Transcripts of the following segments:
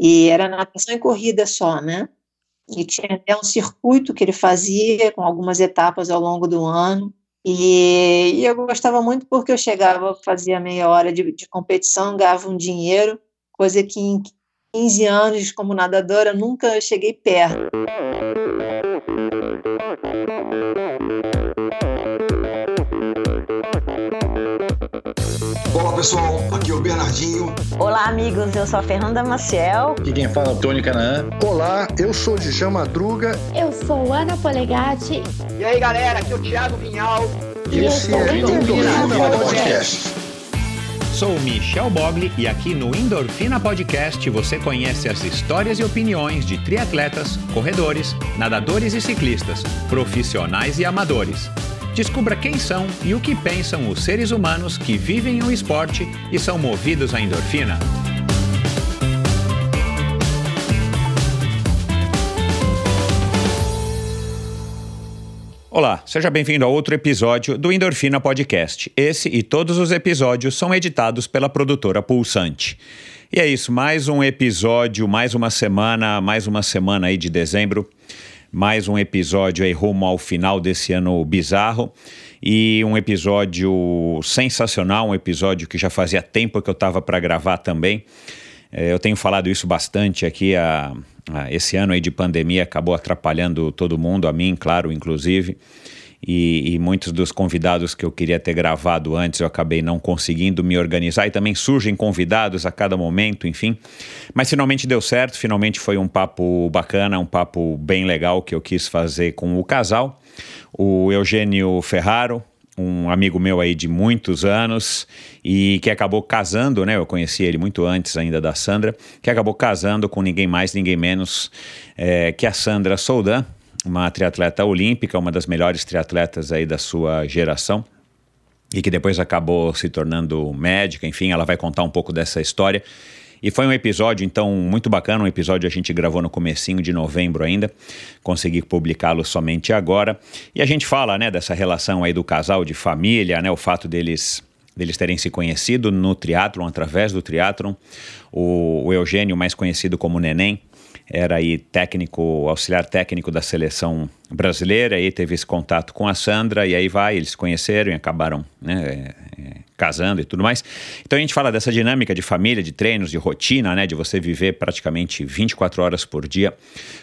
E era natação e corrida só, né? E tinha até um circuito que ele fazia, com algumas etapas ao longo do ano. E, e eu gostava muito porque eu chegava, fazia meia hora de, de competição, ganhava um dinheiro, coisa que em 15 anos como nadadora nunca cheguei perto. Olá pessoal, aqui é o Bernardinho. Olá amigos, eu sou a Fernanda Maciel. E quem fala é o Tony Canaã. Olá, eu sou Djan Madruga. Eu sou Ana Polegatti. E aí galera, aqui é o Thiago Vinhal. E esse é o Endorfina Podcast. Sou Michel Bogli e aqui no Endorfina Podcast você conhece as histórias e opiniões de triatletas, corredores, nadadores e ciclistas, profissionais e amadores. Descubra quem são e o que pensam os seres humanos que vivem o esporte e são movidos à endorfina. Olá, seja bem-vindo a outro episódio do Endorfina Podcast. Esse e todos os episódios são editados pela produtora Pulsante. E é isso, mais um episódio, mais uma semana, mais uma semana aí de dezembro, mais um episódio aí rumo ao final desse ano bizarro e um episódio sensacional, um episódio que já fazia tempo que eu estava para gravar também. É, eu tenho falado isso bastante aqui a, ah, esse ano aí de pandemia acabou atrapalhando todo mundo, a mim, claro, inclusive. E, e, muitos dos convidados que eu queria ter gravado antes eu acabei não conseguindo me organizar e também surgem convidados a cada momento, enfim. Mas finalmente deu certo, finalmente foi um papo bacana, um papo bem legal que eu quis fazer com o casal, o Eugênio Ferraro, um amigo meu aí de muitos anos e que acabou casando, né? Eu conheci ele muito antes ainda da Sandra, que acabou casando com ninguém mais, ninguém menos é, que a Sandra Soldan, uma triatleta olímpica, uma das melhores triatletas aí da sua geração e que depois acabou se tornando médica. Enfim, ela vai contar um pouco dessa história. E foi um episódio, então, muito bacana, um episódio a gente gravou no comecinho de novembro ainda, consegui publicá-lo somente agora. E a gente fala, né, dessa relação aí do casal, de família, né, o fato deles deles terem se conhecido no triatlon, através do triatlon. O, o Eugênio, mais conhecido como Neném, era aí técnico, auxiliar técnico da seleção brasileira, aí teve esse contato com a Sandra, e aí vai, eles conheceram e acabaram né, é, é, casando e tudo mais. Então a gente fala dessa dinâmica de família, de treinos, de rotina, né, de você viver praticamente 24 horas por dia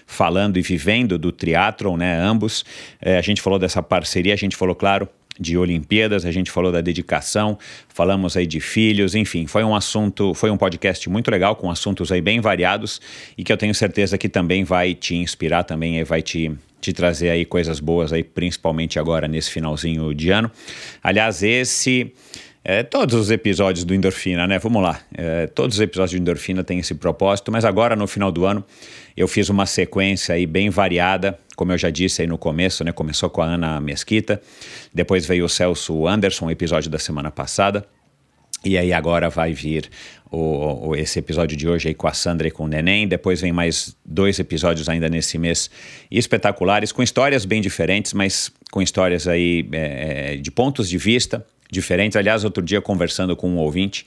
falando e vivendo do triatlon, né, ambos. É, a gente falou dessa parceria, a gente falou, claro, de Olimpíadas, a gente falou da dedicação, falamos aí de filhos, enfim, foi um assunto, foi um podcast muito legal com assuntos aí bem variados e que eu tenho certeza que também vai te inspirar, também vai te te trazer aí coisas boas aí, principalmente agora nesse finalzinho de ano. Aliás, esse é, todos os episódios do Endorfina, né? Vamos lá. É, todos os episódios do Endorfina têm esse propósito, mas agora no final do ano eu fiz uma sequência aí bem variada, como eu já disse aí no começo, né? Começou com a Ana Mesquita, depois veio o Celso Anderson, episódio da semana passada. E aí agora vai vir o, o, esse episódio de hoje aí com a Sandra e com o Neném. Depois vem mais dois episódios ainda nesse mês espetaculares, com histórias bem diferentes, mas com histórias aí é, é de pontos de vista diferentes. Aliás, outro dia conversando com um ouvinte,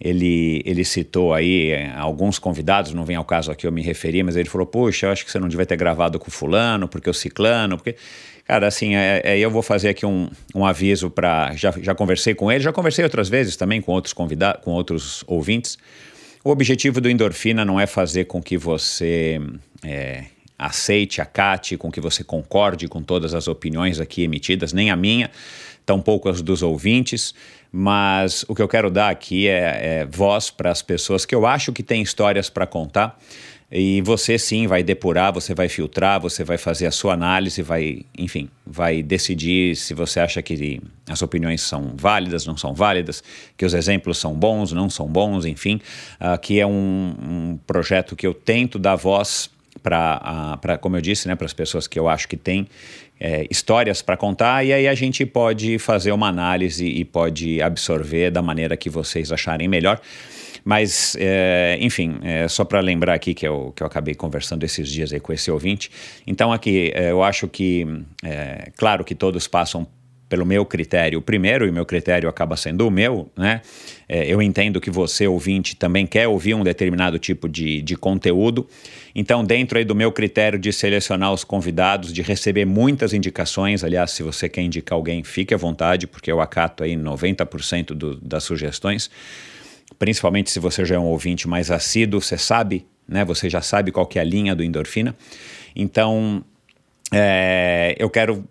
ele, ele citou aí eh, alguns convidados, não vem ao caso aqui eu me referir, mas ele falou: Puxa, eu acho que você não devia ter gravado com fulano, porque o ciclano, porque. Cara, assim, é, é, eu vou fazer aqui um, um aviso para. Já, já conversei com ele, já conversei outras vezes também com outros convidados, com outros ouvintes. O objetivo do endorfina não é fazer com que você é, aceite, acate, com que você concorde com todas as opiniões aqui emitidas, nem a minha, tampouco as dos ouvintes mas o que eu quero dar aqui é, é voz para as pessoas que eu acho que têm histórias para contar. E você sim vai depurar, você vai filtrar, você vai fazer a sua análise, vai, enfim, vai decidir se você acha que as opiniões são válidas, não são válidas, que os exemplos são bons, não são bons, enfim. Aqui é um, um projeto que eu tento dar voz para, como eu disse, né, para as pessoas que eu acho que têm é, histórias para contar e aí a gente pode fazer uma análise e pode absorver da maneira que vocês acharem melhor. Mas, é, enfim, é, só para lembrar aqui que eu, que eu acabei conversando esses dias aí com esse ouvinte. Então, aqui, é, eu acho que, é, claro que todos passam pelo meu critério primeiro, e meu critério acaba sendo o meu, né? É, eu entendo que você, ouvinte, também quer ouvir um determinado tipo de, de conteúdo. Então, dentro aí do meu critério de selecionar os convidados, de receber muitas indicações, aliás, se você quer indicar alguém, fique à vontade, porque eu acato aí 90% do, das sugestões. Principalmente se você já é um ouvinte mais assíduo, você sabe, né? Você já sabe qual que é a linha do endorfina. Então, é, eu quero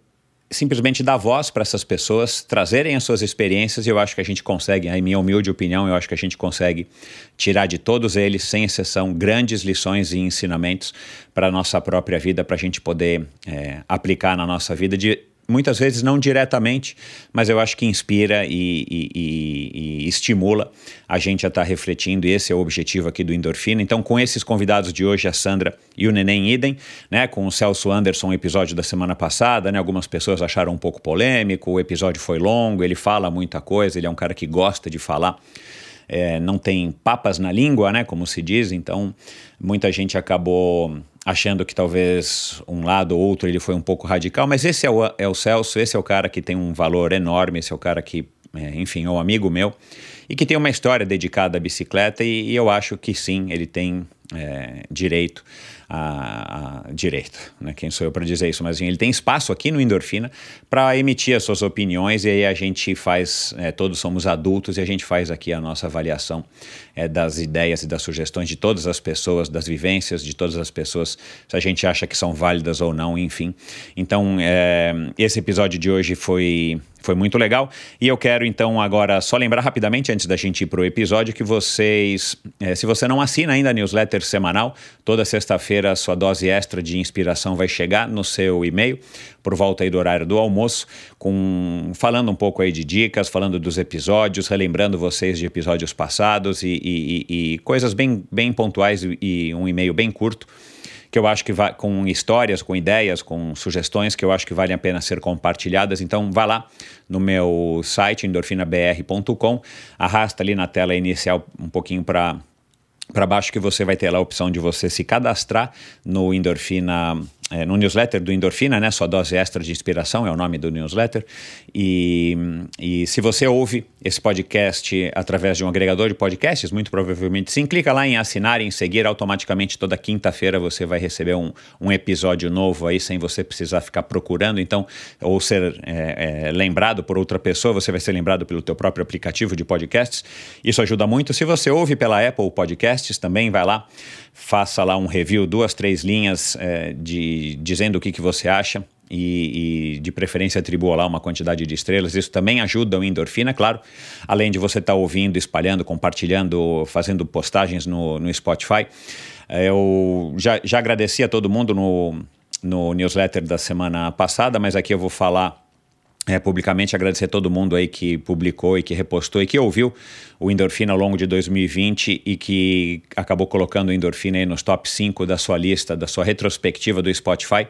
simplesmente dar voz para essas pessoas, trazerem as suas experiências e eu acho que a gente consegue, em minha humilde opinião, eu acho que a gente consegue tirar de todos eles, sem exceção, grandes lições e ensinamentos para a nossa própria vida, para a gente poder é, aplicar na nossa vida de muitas vezes não diretamente, mas eu acho que inspira e, e, e, e estimula a gente a estar tá refletindo, e esse é o objetivo aqui do Endorfina. Então, com esses convidados de hoje, a Sandra e o Neném Idem, né, com o Celso Anderson, episódio da semana passada, né, algumas pessoas acharam um pouco polêmico, o episódio foi longo, ele fala muita coisa, ele é um cara que gosta de falar. É, não tem papas na língua, né, como se diz, então muita gente acabou achando que talvez um lado ou outro ele foi um pouco radical, mas esse é o, é o Celso, esse é o cara que tem um valor enorme, esse é o cara que, é, enfim, é um amigo meu e que tem uma história dedicada à bicicleta e, e eu acho que sim, ele tem é, direito a, a, direito, né? quem sou eu para dizer isso, mas assim, ele tem espaço aqui no Endorfina para emitir as suas opiniões e aí a gente faz, é, todos somos adultos e a gente faz aqui a nossa avaliação é, das ideias e das sugestões de todas as pessoas, das vivências de todas as pessoas, se a gente acha que são válidas ou não, enfim. Então, é, esse episódio de hoje foi foi muito legal. E eu quero então agora só lembrar rapidamente, antes da gente ir para o episódio, que vocês, é, se você não assina ainda a newsletter semanal, toda sexta-feira a sua dose extra de inspiração vai chegar no seu e-mail, por volta aí do horário do almoço, com falando um pouco aí de dicas, falando dos episódios, relembrando vocês de episódios passados e, e, e, e coisas bem, bem pontuais e um e-mail bem curto que eu acho que vai com histórias, com ideias, com sugestões que eu acho que valem a pena ser compartilhadas. Então vá lá no meu site endorfinabr.com, arrasta ali na tela inicial um pouquinho para para baixo que você vai ter lá a opção de você se cadastrar no Endorfina é, no newsletter do Endorfina, né? Sua dose extra de inspiração é o nome do newsletter. E, e se você ouve esse podcast através de um agregador de podcasts, muito provavelmente sim, clica lá em assinar e em seguir. Automaticamente toda quinta-feira você vai receber um, um episódio novo aí sem você precisar ficar procurando. Então, ou ser é, é, lembrado por outra pessoa, você vai ser lembrado pelo teu próprio aplicativo de podcasts. Isso ajuda muito. Se você ouve pela Apple Podcasts, também vai lá faça lá um review, duas, três linhas é, de dizendo o que, que você acha. E, e, de preferência atribua lá uma quantidade de estrelas. Isso também ajuda o endorfina, claro. Além de você estar tá ouvindo, espalhando, compartilhando, fazendo postagens no, no Spotify. É, eu já, já agradeci a todo mundo no, no newsletter da semana passada, mas aqui eu vou falar é, publicamente agradecer a todo mundo aí que publicou e que repostou e que ouviu o Endorfina ao longo de 2020 e que acabou colocando o Endorfina aí nos top 5 da sua lista, da sua retrospectiva do Spotify.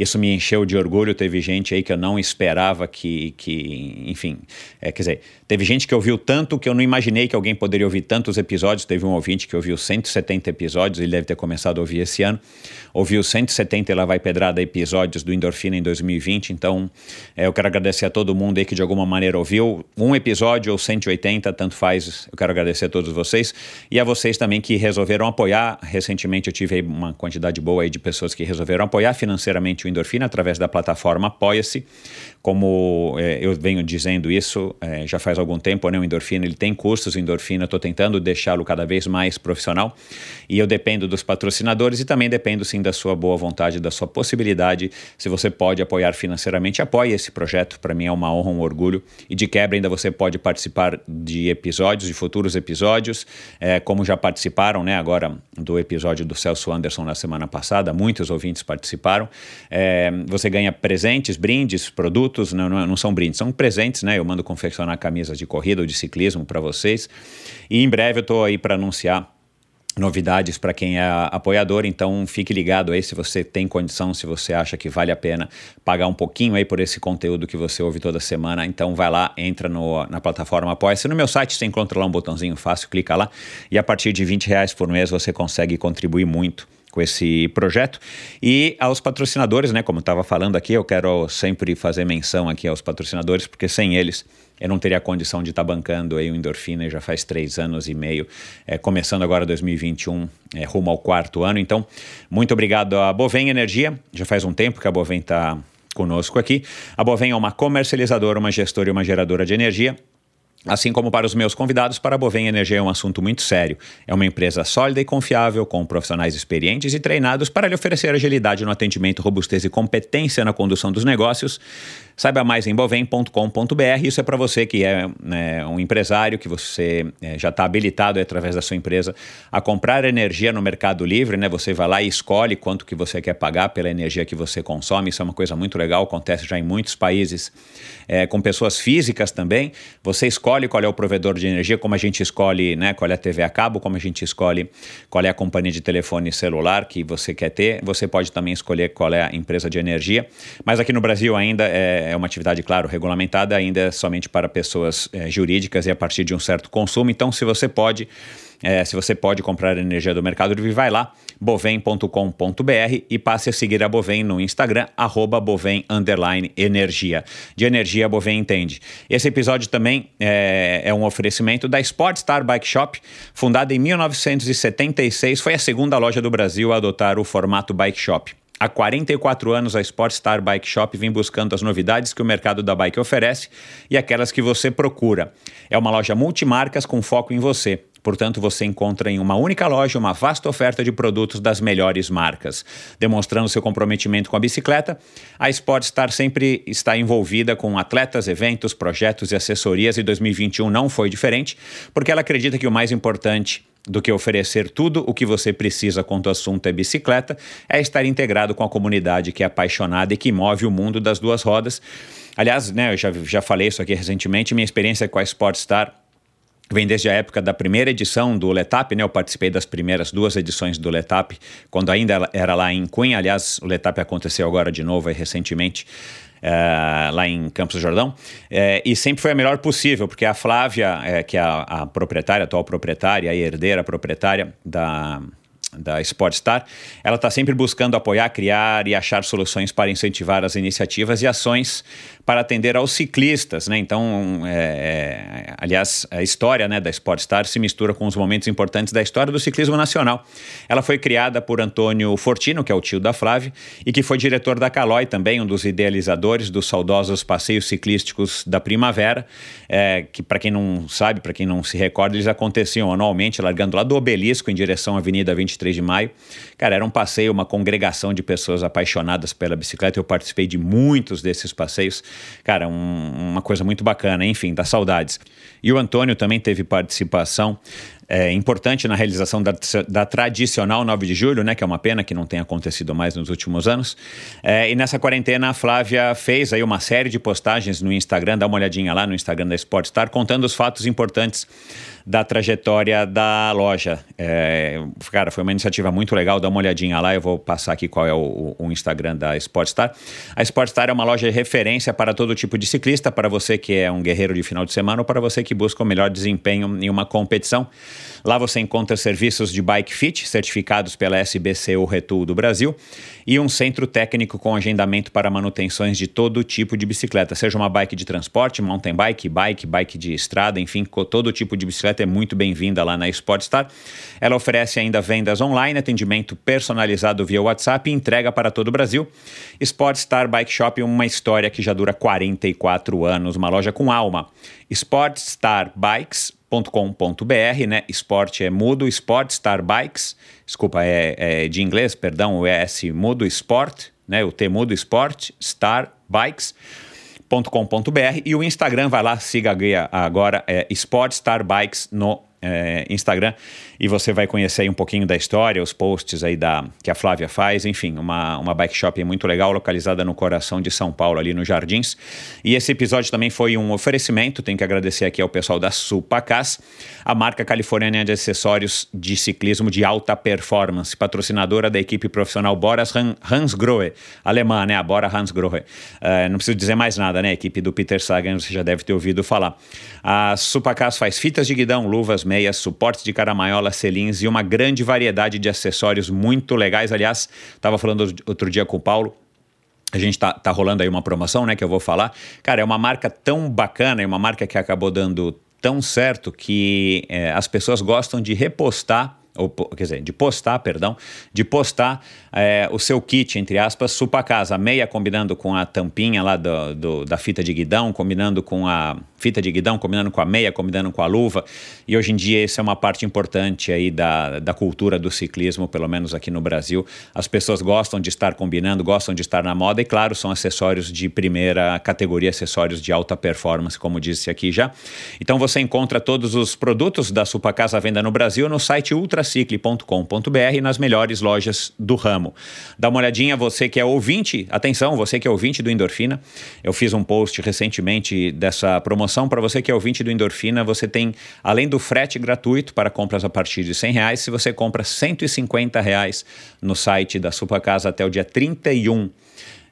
Isso me encheu de orgulho. Teve gente aí que eu não esperava que, que enfim, é, quer dizer, teve gente que ouviu tanto que eu não imaginei que alguém poderia ouvir tantos episódios. Teve um ouvinte que ouviu 170 episódios, ele deve ter começado a ouvir esse ano. Ouviu 170 e lá vai pedrada episódios do Endorfina em 2020. Então, é, eu quero agradecer a todo mundo aí que de alguma maneira ouviu um episódio ou 180, tanto faz. Eu quero agradecer a todos vocês e a vocês também que resolveram apoiar. Recentemente eu tive uma quantidade boa aí de pessoas que resolveram apoiar financeiramente o Endorfina através da plataforma Apoia-se. Como é, eu venho dizendo isso é, já faz algum tempo, né? o Endorfina ele tem cursos, Endorfina estou tentando deixá-lo cada vez mais profissional e eu dependo dos patrocinadores e também dependo sim da sua boa vontade, da sua possibilidade. Se você pode apoiar financeiramente, apoie esse projeto. Para mim é uma honra, um orgulho. E de quebra ainda você pode participar de episódios, de futuros episódios, é, como já participaram, né? Agora do episódio do Celso Anderson na semana passada, muitos ouvintes participaram. É, você ganha presentes, brindes, produtos, não, não, não são brindes, são presentes, né? Eu mando confeccionar camisas de corrida ou de ciclismo para vocês. E em breve eu estou aí para anunciar novidades para quem é apoiador, então fique ligado aí se você tem condição, se você acha que vale a pena pagar um pouquinho aí por esse conteúdo que você ouve toda semana, então vai lá, entra no, na plataforma Apoia-se. No meu site você encontra lá um botãozinho fácil, clica lá e a partir de 20 reais por mês você consegue contribuir muito com esse projeto. E aos patrocinadores, né? Como estava falando aqui, eu quero sempre fazer menção aqui aos patrocinadores, porque sem eles eu não teria condição de estar tá bancando aí o Endorfina já faz três anos e meio, é, começando agora 2021, é, rumo ao quarto ano. Então, muito obrigado à Bovem Energia, já faz um tempo que a Bovem está conosco aqui. A Bovem é uma comercializadora, uma gestora e uma geradora de energia Assim como para os meus convidados, para a Bovem Energia é um assunto muito sério. É uma empresa sólida e confiável, com profissionais experientes e treinados para lhe oferecer agilidade no atendimento, robustez e competência na condução dos negócios. Saiba mais em bovem.com.br. Isso é para você que é né, um empresário, que você é, já está habilitado através da sua empresa a comprar energia no Mercado Livre. Né? Você vai lá e escolhe quanto que você quer pagar pela energia que você consome. Isso é uma coisa muito legal, acontece já em muitos países é, com pessoas físicas também. Você escolhe qual é o provedor de energia, como a gente escolhe né, qual é a TV a cabo, como a gente escolhe qual é a companhia de telefone celular que você quer ter. Você pode também escolher qual é a empresa de energia. Mas aqui no Brasil ainda é é uma atividade, claro, regulamentada, ainda é somente para pessoas é, jurídicas e a partir de um certo consumo. Então, se você pode. É, se você pode comprar energia do Mercado Livre, vai lá, bovem.com.br e passe a seguir a Bovem no Instagram, arroba Bovem Energia. De energia, a Bovem entende. Esse episódio também é, é um oferecimento da Sportstar Bike Shop, fundada em 1976, foi a segunda loja do Brasil a adotar o formato bike shop. Há 44 anos, a Sportstar Bike Shop vem buscando as novidades que o mercado da bike oferece e aquelas que você procura. É uma loja multimarcas com foco em você. Portanto, você encontra em uma única loja uma vasta oferta de produtos das melhores marcas. Demonstrando seu comprometimento com a bicicleta, a Sportstar sempre está envolvida com atletas, eventos, projetos e assessorias e 2021 não foi diferente, porque ela acredita que o mais importante do que oferecer tudo o que você precisa quando o assunto é bicicleta, é estar integrado com a comunidade que é apaixonada e que move o mundo das duas rodas. Aliás, né, eu já, já falei isso aqui recentemente, minha experiência com a Sportstar vem desde a época da primeira edição do Letap, né? Eu participei das primeiras duas edições do Letap, quando ainda era lá em Cunha. Aliás, o Letap aconteceu agora de novo recentemente. Uh, lá em Campos do Jordão, uh, e sempre foi a melhor possível, porque a Flávia, uh, que é a, a proprietária, atual proprietária, a herdeira proprietária da, da Sportstar, ela está sempre buscando apoiar, criar e achar soluções para incentivar as iniciativas e ações para atender aos ciclistas, né? Então, é, é, aliás, a história né, da Sportstar se mistura com os momentos importantes da história do ciclismo nacional. Ela foi criada por Antônio Fortino, que é o tio da Flávia, e que foi diretor da Calói também, um dos idealizadores dos saudosos passeios ciclísticos da primavera, é, que para quem não sabe, para quem não se recorda, eles aconteciam anualmente, largando lá do Obelisco em direção à Avenida 23 de Maio. Cara, era um passeio, uma congregação de pessoas apaixonadas pela bicicleta. Eu participei de muitos desses passeios cara, um, uma coisa muito bacana, enfim, dá saudades. E o Antônio também teve participação é, importante na realização da, da, tradicional 9 de julho, né, que é uma pena que não tenha acontecido mais nos últimos anos. É, e nessa quarentena a Flávia fez aí uma série de postagens no Instagram, dá uma olhadinha lá no Instagram da Sportstar, contando os fatos importantes da trajetória da loja. É, cara, foi uma iniciativa muito legal, dá uma olhadinha lá, eu vou passar aqui qual é o, o Instagram da Sportstar. A Sportstar é uma loja de referência para todo tipo de ciclista, para você que é um guerreiro de final de semana ou para você que busca o melhor desempenho em uma competição. Lá você encontra serviços de bike fit certificados pela SBC ou Retool do Brasil e um centro técnico com agendamento para manutenções de todo tipo de bicicleta, seja uma bike de transporte, mountain bike, bike, bike de estrada, enfim, todo tipo de bicicleta é muito bem-vinda lá na Sportstar. Ela oferece ainda vendas online, atendimento personalizado via WhatsApp e entrega para todo o Brasil. Sportstar Bike Shop, uma história que já dura 44 anos, uma loja com alma. Sportstar Bikes .com.br, né? Esporte é mudo, Sport Star Bikes, desculpa, é, é, de inglês, perdão, o ES mudo Sport, né? O T mudo Sport Star Bikes. .com.br e o Instagram, vai lá, siga agora, é Sport Star Bikes no é, Instagram e você vai conhecer aí um pouquinho da história, os posts aí da, que a Flávia faz, enfim, uma, uma bike shop muito legal, localizada no coração de São Paulo, ali nos Jardins. E esse episódio também foi um oferecimento, tenho que agradecer aqui ao pessoal da Supacas, a marca californiana de acessórios de ciclismo de alta performance, patrocinadora da equipe profissional Boras Hansgrohe, alemã, né, a Bora Hansgrohe. Uh, não preciso dizer mais nada, né, a equipe do Peter Sagan, você já deve ter ouvido falar. A Supacas faz fitas de guidão, luvas, meias, suportes de caramaiola, selins e uma grande variedade de acessórios muito legais. Aliás, estava falando outro dia com o Paulo, a gente tá, tá rolando aí uma promoção, né, que eu vou falar. Cara, é uma marca tão bacana, é uma marca que acabou dando tão certo que é, as pessoas gostam de repostar ou, quer dizer, de postar, perdão, de postar é, o seu kit, entre aspas, supa casa, meia combinando com a tampinha lá do, do, da fita de guidão, combinando com a fita de guidão, combinando com a meia, combinando com a luva. E hoje em dia isso é uma parte importante aí da, da cultura do ciclismo, pelo menos aqui no Brasil. As pessoas gostam de estar combinando, gostam de estar na moda e, claro, são acessórios de primeira categoria, acessórios de alta performance, como disse aqui já. Então você encontra todos os produtos da Supa Casa venda no Brasil no site ultracicle.com.br e nas melhores lojas do ramo. Dá uma olhadinha, você que é ouvinte, atenção, você que é ouvinte do Endorfina. Eu fiz um post recentemente dessa promoção promoção para você que é ouvinte do Endorfina, você tem, além do frete gratuito para compras a partir de 100 reais, se você compra 150 reais no site da Supacasa até o dia 31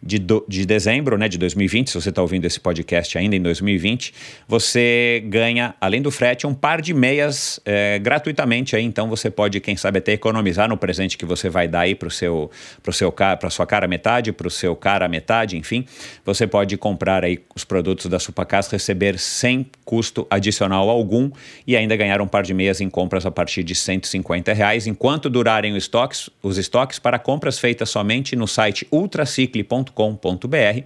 de, do, de dezembro né, de 2020, se você está ouvindo esse podcast ainda em 2020, você ganha, além do frete, um par de meias é, gratuitamente. Aí, então você pode, quem sabe, até economizar no presente que você vai dar aí para seu, pro seu para sua cara metade, para o seu cara metade, enfim. Você pode comprar aí os produtos da Supacas, receber sem custo adicional algum e ainda ganhar um par de meias em compras a partir de 150 reais, enquanto durarem os estoques, os estoques para compras feitas somente no site ultracicle.com endorfina.com.br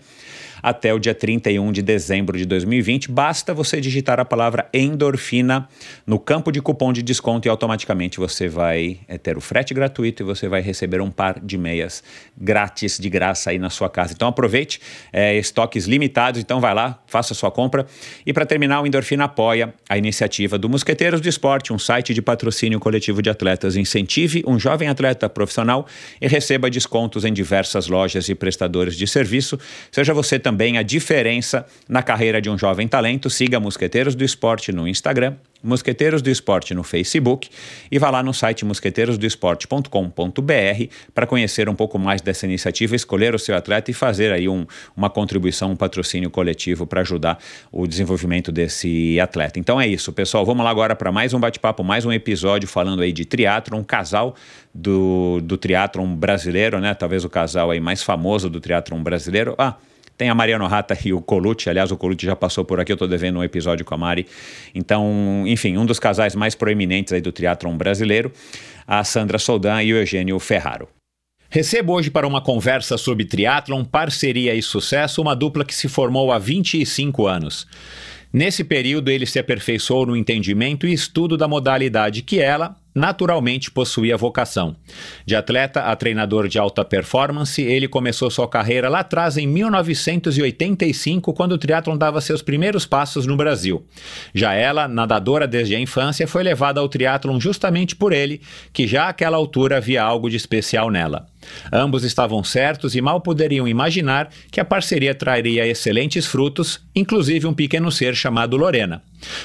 até o dia 31 de dezembro de 2020. Basta você digitar a palavra endorfina no campo de cupom de desconto e automaticamente você vai é, ter o frete gratuito e você vai receber um par de meias grátis, de graça aí na sua casa. Então aproveite, é, estoques limitados, então vai lá, faça sua compra. E para terminar, o Endorfina apoia a iniciativa do Mosqueteiros do Esporte, um site de patrocínio coletivo de atletas. Incentive um jovem atleta profissional e receba descontos em diversas lojas e prestadores de serviço. Seja você também também a diferença na carreira de um jovem talento. Siga Mosqueteiros do Esporte no Instagram, Mosqueteiros do Esporte no Facebook e vá lá no site mosqueteirosdoesporte.com.br para conhecer um pouco mais dessa iniciativa, escolher o seu atleta e fazer aí um, uma contribuição, um patrocínio coletivo para ajudar o desenvolvimento desse atleta. Então é isso, pessoal. Vamos lá agora para mais um bate-papo, mais um episódio falando aí de triatlo, um casal do, do triatlon brasileiro, né? Talvez o casal aí mais famoso do triatlon brasileiro. Ah, tem a Mariano Rata e o Colucci. Aliás, o Colucci já passou por aqui, eu estou devendo um episódio com a Mari. Então, enfim, um dos casais mais proeminentes aí do triatlon brasileiro, a Sandra Soldan e o Eugênio Ferraro. Recebo hoje para uma conversa sobre triatlon, parceria e sucesso uma dupla que se formou há 25 anos. Nesse período, ele se aperfeiçoou no entendimento e estudo da modalidade que ela, naturalmente possuía vocação. De atleta a treinador de alta performance, ele começou sua carreira lá atrás em 1985, quando o triatlon dava seus primeiros passos no Brasil. Já ela, nadadora desde a infância, foi levada ao triatlon justamente por ele, que já àquela altura havia algo de especial nela. Ambos estavam certos e mal poderiam imaginar que a parceria traria excelentes frutos, inclusive um pequeno ser chamado Lorena.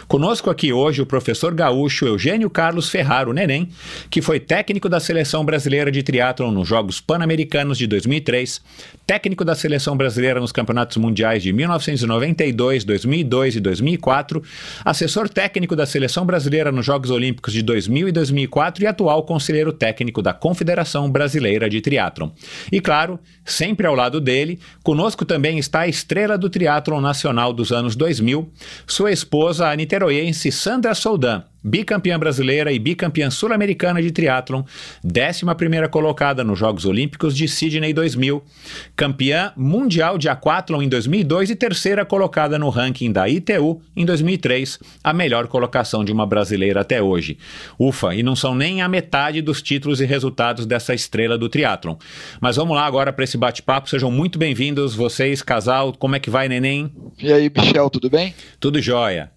Conosco aqui hoje o professor gaúcho Eugênio Carlos Ferraro Neném, que foi técnico da Seleção Brasileira de Triatlon nos Jogos Pan-Americanos de 2003, técnico da Seleção Brasileira nos Campeonatos Mundiais de 1992, 2002 e 2004, assessor técnico da Seleção Brasileira nos Jogos Olímpicos de 2000 e 2004 e atual conselheiro técnico da Confederação Brasileira de Triatlon. E claro, sempre ao lado dele, conosco também está a estrela do triatlon nacional dos anos 2000, sua esposa a niteroiense Sandra Soldan, bicampeã brasileira e bicampeã sul-americana de triatlon, 11ª colocada nos Jogos Olímpicos de Sydney 2000, campeã mundial de aquatlon em 2002 e terceira colocada no ranking da ITU em 2003, a melhor colocação de uma brasileira até hoje. Ufa, e não são nem a metade dos títulos e resultados dessa estrela do triatlon. Mas vamos lá agora para esse bate-papo, sejam muito bem-vindos vocês, casal, como é que vai, neném? E aí, Michel, tudo bem? Tudo jóia.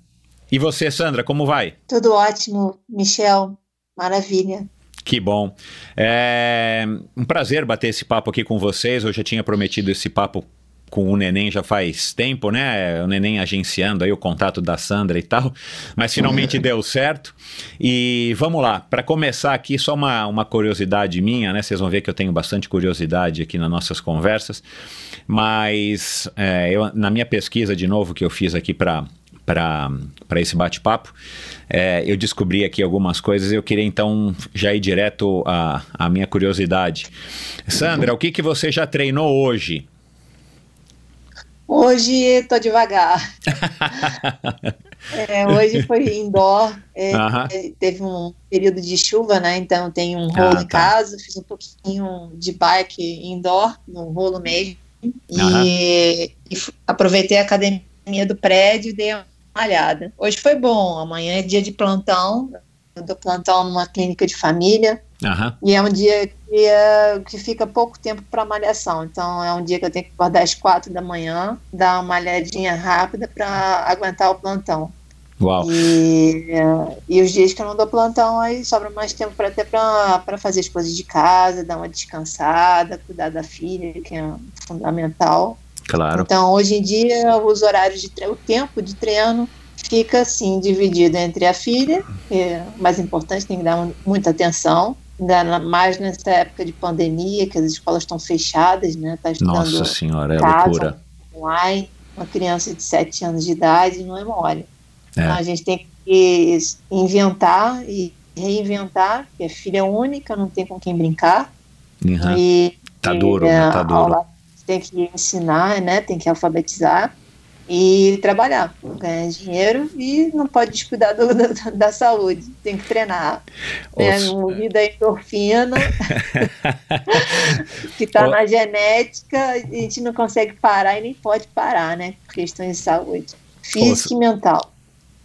E você, Sandra, como vai? Tudo ótimo, Michel. Maravilha. Que bom. É um prazer bater esse papo aqui com vocês. Eu já tinha prometido esse papo com o Neném já faz tempo, né? O Neném agenciando aí o contato da Sandra e tal, mas finalmente deu certo. E vamos lá, para começar aqui, só uma, uma curiosidade minha, né? Vocês vão ver que eu tenho bastante curiosidade aqui nas nossas conversas, mas é, eu, na minha pesquisa de novo que eu fiz aqui para para esse bate-papo. É, eu descobri aqui algumas coisas e eu queria então já ir direto à, à minha curiosidade. Sandra, o que, que você já treinou hoje? Hoje estou devagar. é, hoje foi indoor. É, uh -huh. Teve um período de chuva, né? Então tem um rolo ah, em tá. casa. Fiz um pouquinho de bike indoor, no rolo mesmo. E, uh -huh. e aproveitei a academia do prédio e dei malhada. Hoje foi bom. Amanhã é dia de plantão. Eu dou plantão numa clínica de família. Uhum. E é um dia que, é, que fica pouco tempo para malhação. Então é um dia que eu tenho que acordar às quatro da manhã, dar uma malhadinha rápida para aguentar o plantão. Uau. E, e os dias que eu não dou plantão, aí sobra mais tempo para ter para fazer as coisas de casa, dar uma descansada, cuidar da filha, que é fundamental. Claro. Então, hoje em dia, os horários de o tempo de treino fica assim dividido entre a filha, que é mais importante, tem que dar muita atenção, ainda mais nessa época de pandemia, que as escolas estão fechadas, né? Tá Nossa senhora, é casa, loucura. Online, uma criança de 7 anos de idade não é mole. É. Então a gente tem que inventar e reinventar, porque é filha única, não tem com quem brincar. Uhum. E, tá duro, e, né? tá duro. Aula, tem que ensinar, né? Tem que alfabetizar e trabalhar, ganhar dinheiro e não pode descuidar do, da, da, saúde, tem que treinar. Né? Movida endorfina, que está na genética, a gente não consegue parar e nem pode parar, né? Por questões de saúde física e mental.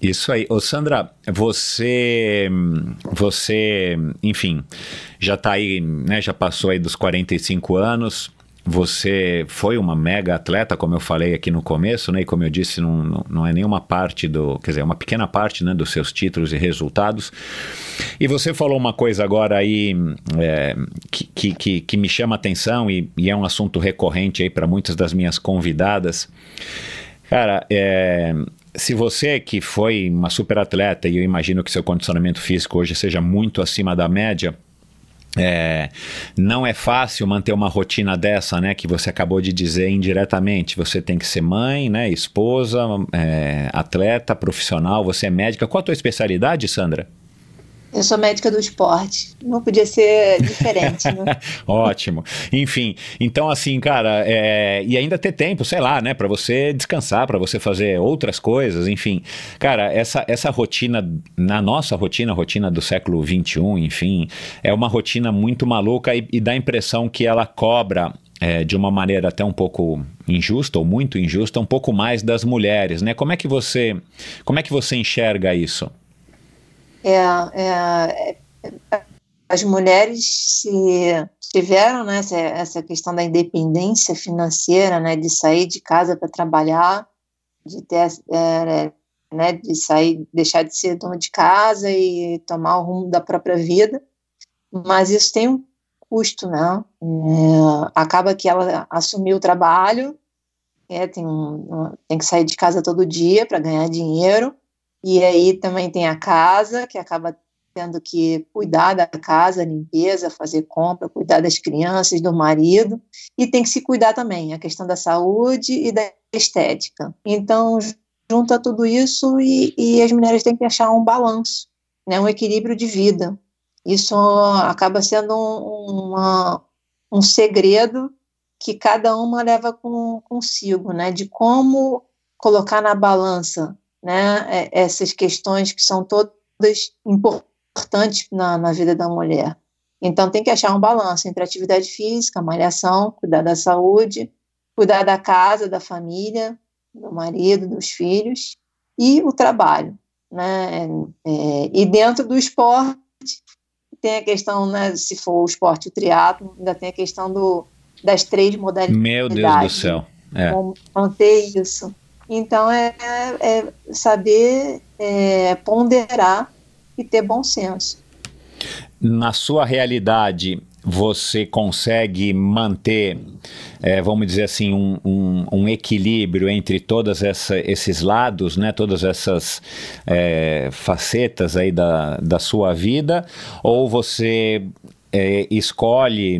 Isso aí. Ô Sandra, você, você, enfim, já está aí, né, já passou aí dos 45 anos, você foi uma mega atleta, como eu falei aqui no começo, né? E como eu disse, não, não é nenhuma parte do. Quer dizer, é uma pequena parte né, dos seus títulos e resultados. E você falou uma coisa agora aí é, que, que, que, me chama atenção e, e é um assunto recorrente aí para muitas das minhas convidadas. Cara, é, se você que foi uma super atleta e eu imagino que seu condicionamento físico hoje seja muito acima da média, é, não é fácil manter uma rotina dessa, né? Que você acabou de dizer indiretamente. Você tem que ser mãe, né? Esposa, é, atleta, profissional. Você é médica. Qual a tua especialidade, Sandra? Eu sou médica do esporte. Não podia ser diferente, né? Ótimo. Enfim, então assim, cara, é... e ainda ter tempo, sei lá, né, para você descansar, para você fazer outras coisas, enfim. Cara, essa, essa rotina, na nossa rotina, rotina do século XXI, enfim, é uma rotina muito maluca e, e dá a impressão que ela cobra é, de uma maneira até um pouco injusta ou muito injusta, um pouco mais das mulheres, né? Como é que você, como é que você enxerga isso? É, é, as mulheres tiveram né, essa, essa questão da independência financeira, né, de sair de casa para trabalhar, de ter, é, né, de sair, deixar de ser dona de casa e tomar o rumo da própria vida, mas isso tem um custo, né? É, acaba que ela assumiu o trabalho, é, tem, um, tem que sair de casa todo dia para ganhar dinheiro, e aí também tem a casa, que acaba tendo que cuidar da casa, limpeza, fazer compra, cuidar das crianças, do marido, e tem que se cuidar também, a questão da saúde e da estética. Então, junta tudo isso e, e as mulheres têm que achar um balanço, né, um equilíbrio de vida. Isso acaba sendo um, uma, um segredo que cada uma leva com, consigo, né, de como colocar na balança né, é, essas questões que são todas importantes na, na vida da mulher. Então tem que achar um balanço entre atividade física, malhação, cuidar da saúde, cuidar da casa, da família, do marido, dos filhos e o trabalho, né? É, e dentro do esporte tem a questão, né? Se for o esporte o triatlo, ainda tem a questão do das três modalidades. Meu Deus do céu. É. Manter isso. Então, é, é saber é, ponderar e ter bom senso. Na sua realidade, você consegue manter, é, vamos dizer assim, um, um, um equilíbrio entre todos esses lados, né, todas essas é, facetas aí da, da sua vida, ou você é, escolhe,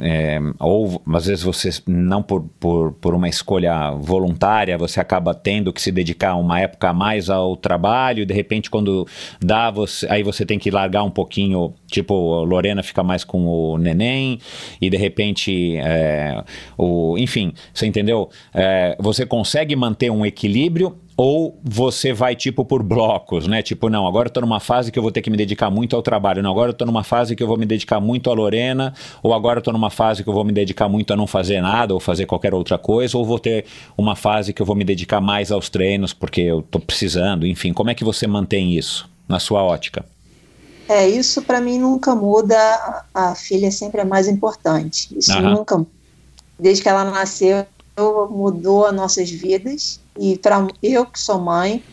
é, ou às vezes você, não por, por, por uma escolha voluntária, você acaba tendo que se dedicar uma época a mais ao trabalho, de repente quando dá, você, aí você tem que largar um pouquinho, tipo, Lorena fica mais com o neném, e de repente, é, o, enfim, você entendeu? É, você consegue manter um equilíbrio ou você vai tipo por blocos, né? Tipo, não, agora eu tô numa fase que eu vou ter que me dedicar muito ao trabalho, não, agora eu tô numa fase que eu vou me dedicar muito à Lorena, ou agora eu tô numa fase que eu vou me dedicar muito a não fazer nada ou fazer qualquer outra coisa, ou vou ter uma fase que eu vou me dedicar mais aos treinos porque eu tô precisando, enfim, como é que você mantém isso na sua ótica? É, isso para mim nunca muda, a filha sempre é mais importante. Isso Aham. nunca desde que ela nasceu mudou as nossas vidas e para eu que sou mãe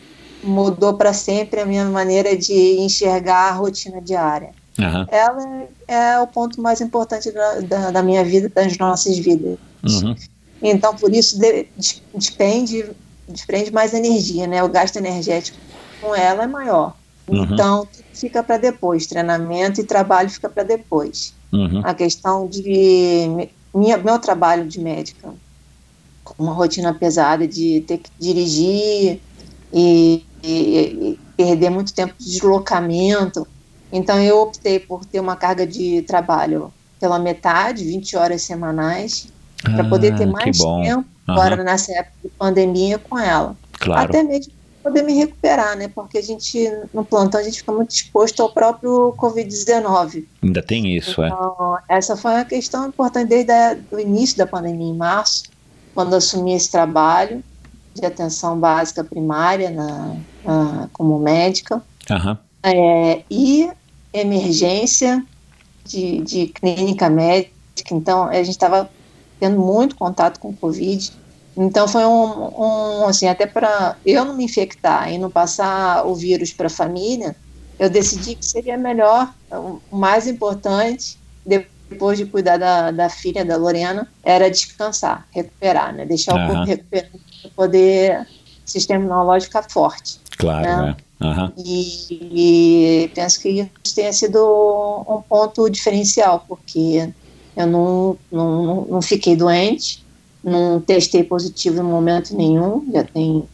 mudou para sempre a minha maneira de enxergar a rotina diária. Aham. Ela é o ponto mais importante da, da, da minha vida, das nossas vidas. Uhum. Então, por isso, de, despende, desprende mais energia, né? O gasto energético com ela é maior. Uhum. Então, tudo fica para depois. Treinamento e trabalho fica para depois. Uhum. A questão de minha, meu trabalho de médica, com uma rotina pesada de ter que dirigir e, e- e perder muito tempo de deslocamento. Então, eu optei por ter uma carga de trabalho pela metade, 20 horas semanais, para poder ter Ah, mais tempo Aham. agora nessa época de pandemia com ela. Claro. Até mesmo poder me recuperar, né? Porque a gente, no plantão, a gente fica muito exposto ao próprio Covid-19. Ainda tem isso, é. Então, essa foi uma questão importante desde o início da pandemia, em março, quando assumi esse trabalho de atenção básica primária na, na- como médica Aham. é, e emergência de, de clínica médica. Então, a gente estava tendo muito contato com o Covid. Então, foi um, um assim, até para eu não me infectar e não passar o vírus para a família, eu decidi que seria melhor, o mais importante, depois de cuidar da, da filha, da Lorena, era descansar, recuperar, né? Deixar o Aham. corpo recuperar para poder o sistema imunológico ficar forte. Claro, Né? é. Aham. E, e penso que isso tenha sido um ponto diferencial, porque eu não, não- não fiquei doente, não testei positivo em momento nenhum, já tem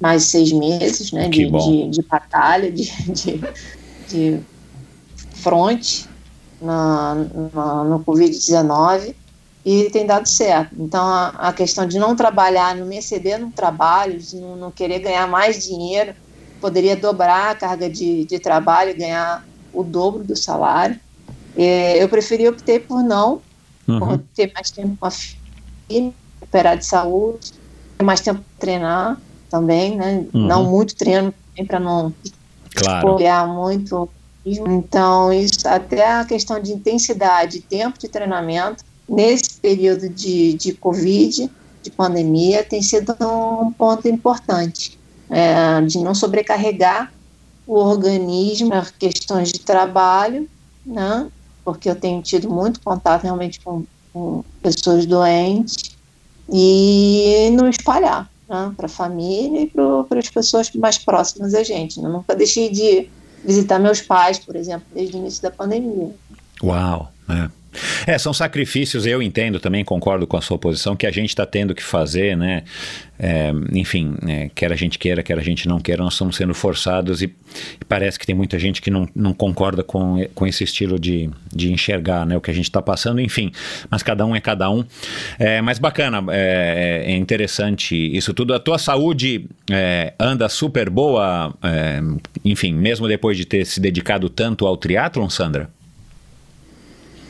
mais seis meses né, de, de, de batalha, de, de, de fronte na, na- no Covid-19 e tem dado certo. Então, a, a questão de não trabalhar, não me exceder no trabalho, de não, não querer ganhar mais dinheiro, poderia dobrar a carga de, de trabalho, ganhar o dobro do salário. É, eu preferi, optei por não, por Uhum. ter mais tempo com a filha, recuperar de saúde, ter mais tempo para treinar também, né? Uhum. Não muito treino também para não Claro. olhar muito. Então, isso, até a questão de intensidade, tempo de treinamento, nesse período de, de Covid, de pandemia, tem sido um ponto importante, é, de não sobrecarregar o organismo, as questões de trabalho, né? porque eu tenho tido muito contato realmente com, com pessoas doentes, e não espalhar né, para a família e para as pessoas mais próximas a gente. né? Nunca deixei de visitar meus pais, por exemplo, desde o início da pandemia. Uau, é. É, são sacrifícios, eu entendo também, concordo com a sua posição, que a gente está tendo que fazer, né? É, enfim, é, quer a gente queira, quer a gente não queira, nós estamos sendo forçados e, e parece que tem muita gente que não, não concorda com, com esse estilo de, de enxergar né, o que a gente está passando, enfim, mas cada um é cada um. É, mas bacana, é, é interessante isso tudo. A tua saúde é, anda super boa, é, enfim, mesmo depois de ter se dedicado tanto ao triatlon, Sandra?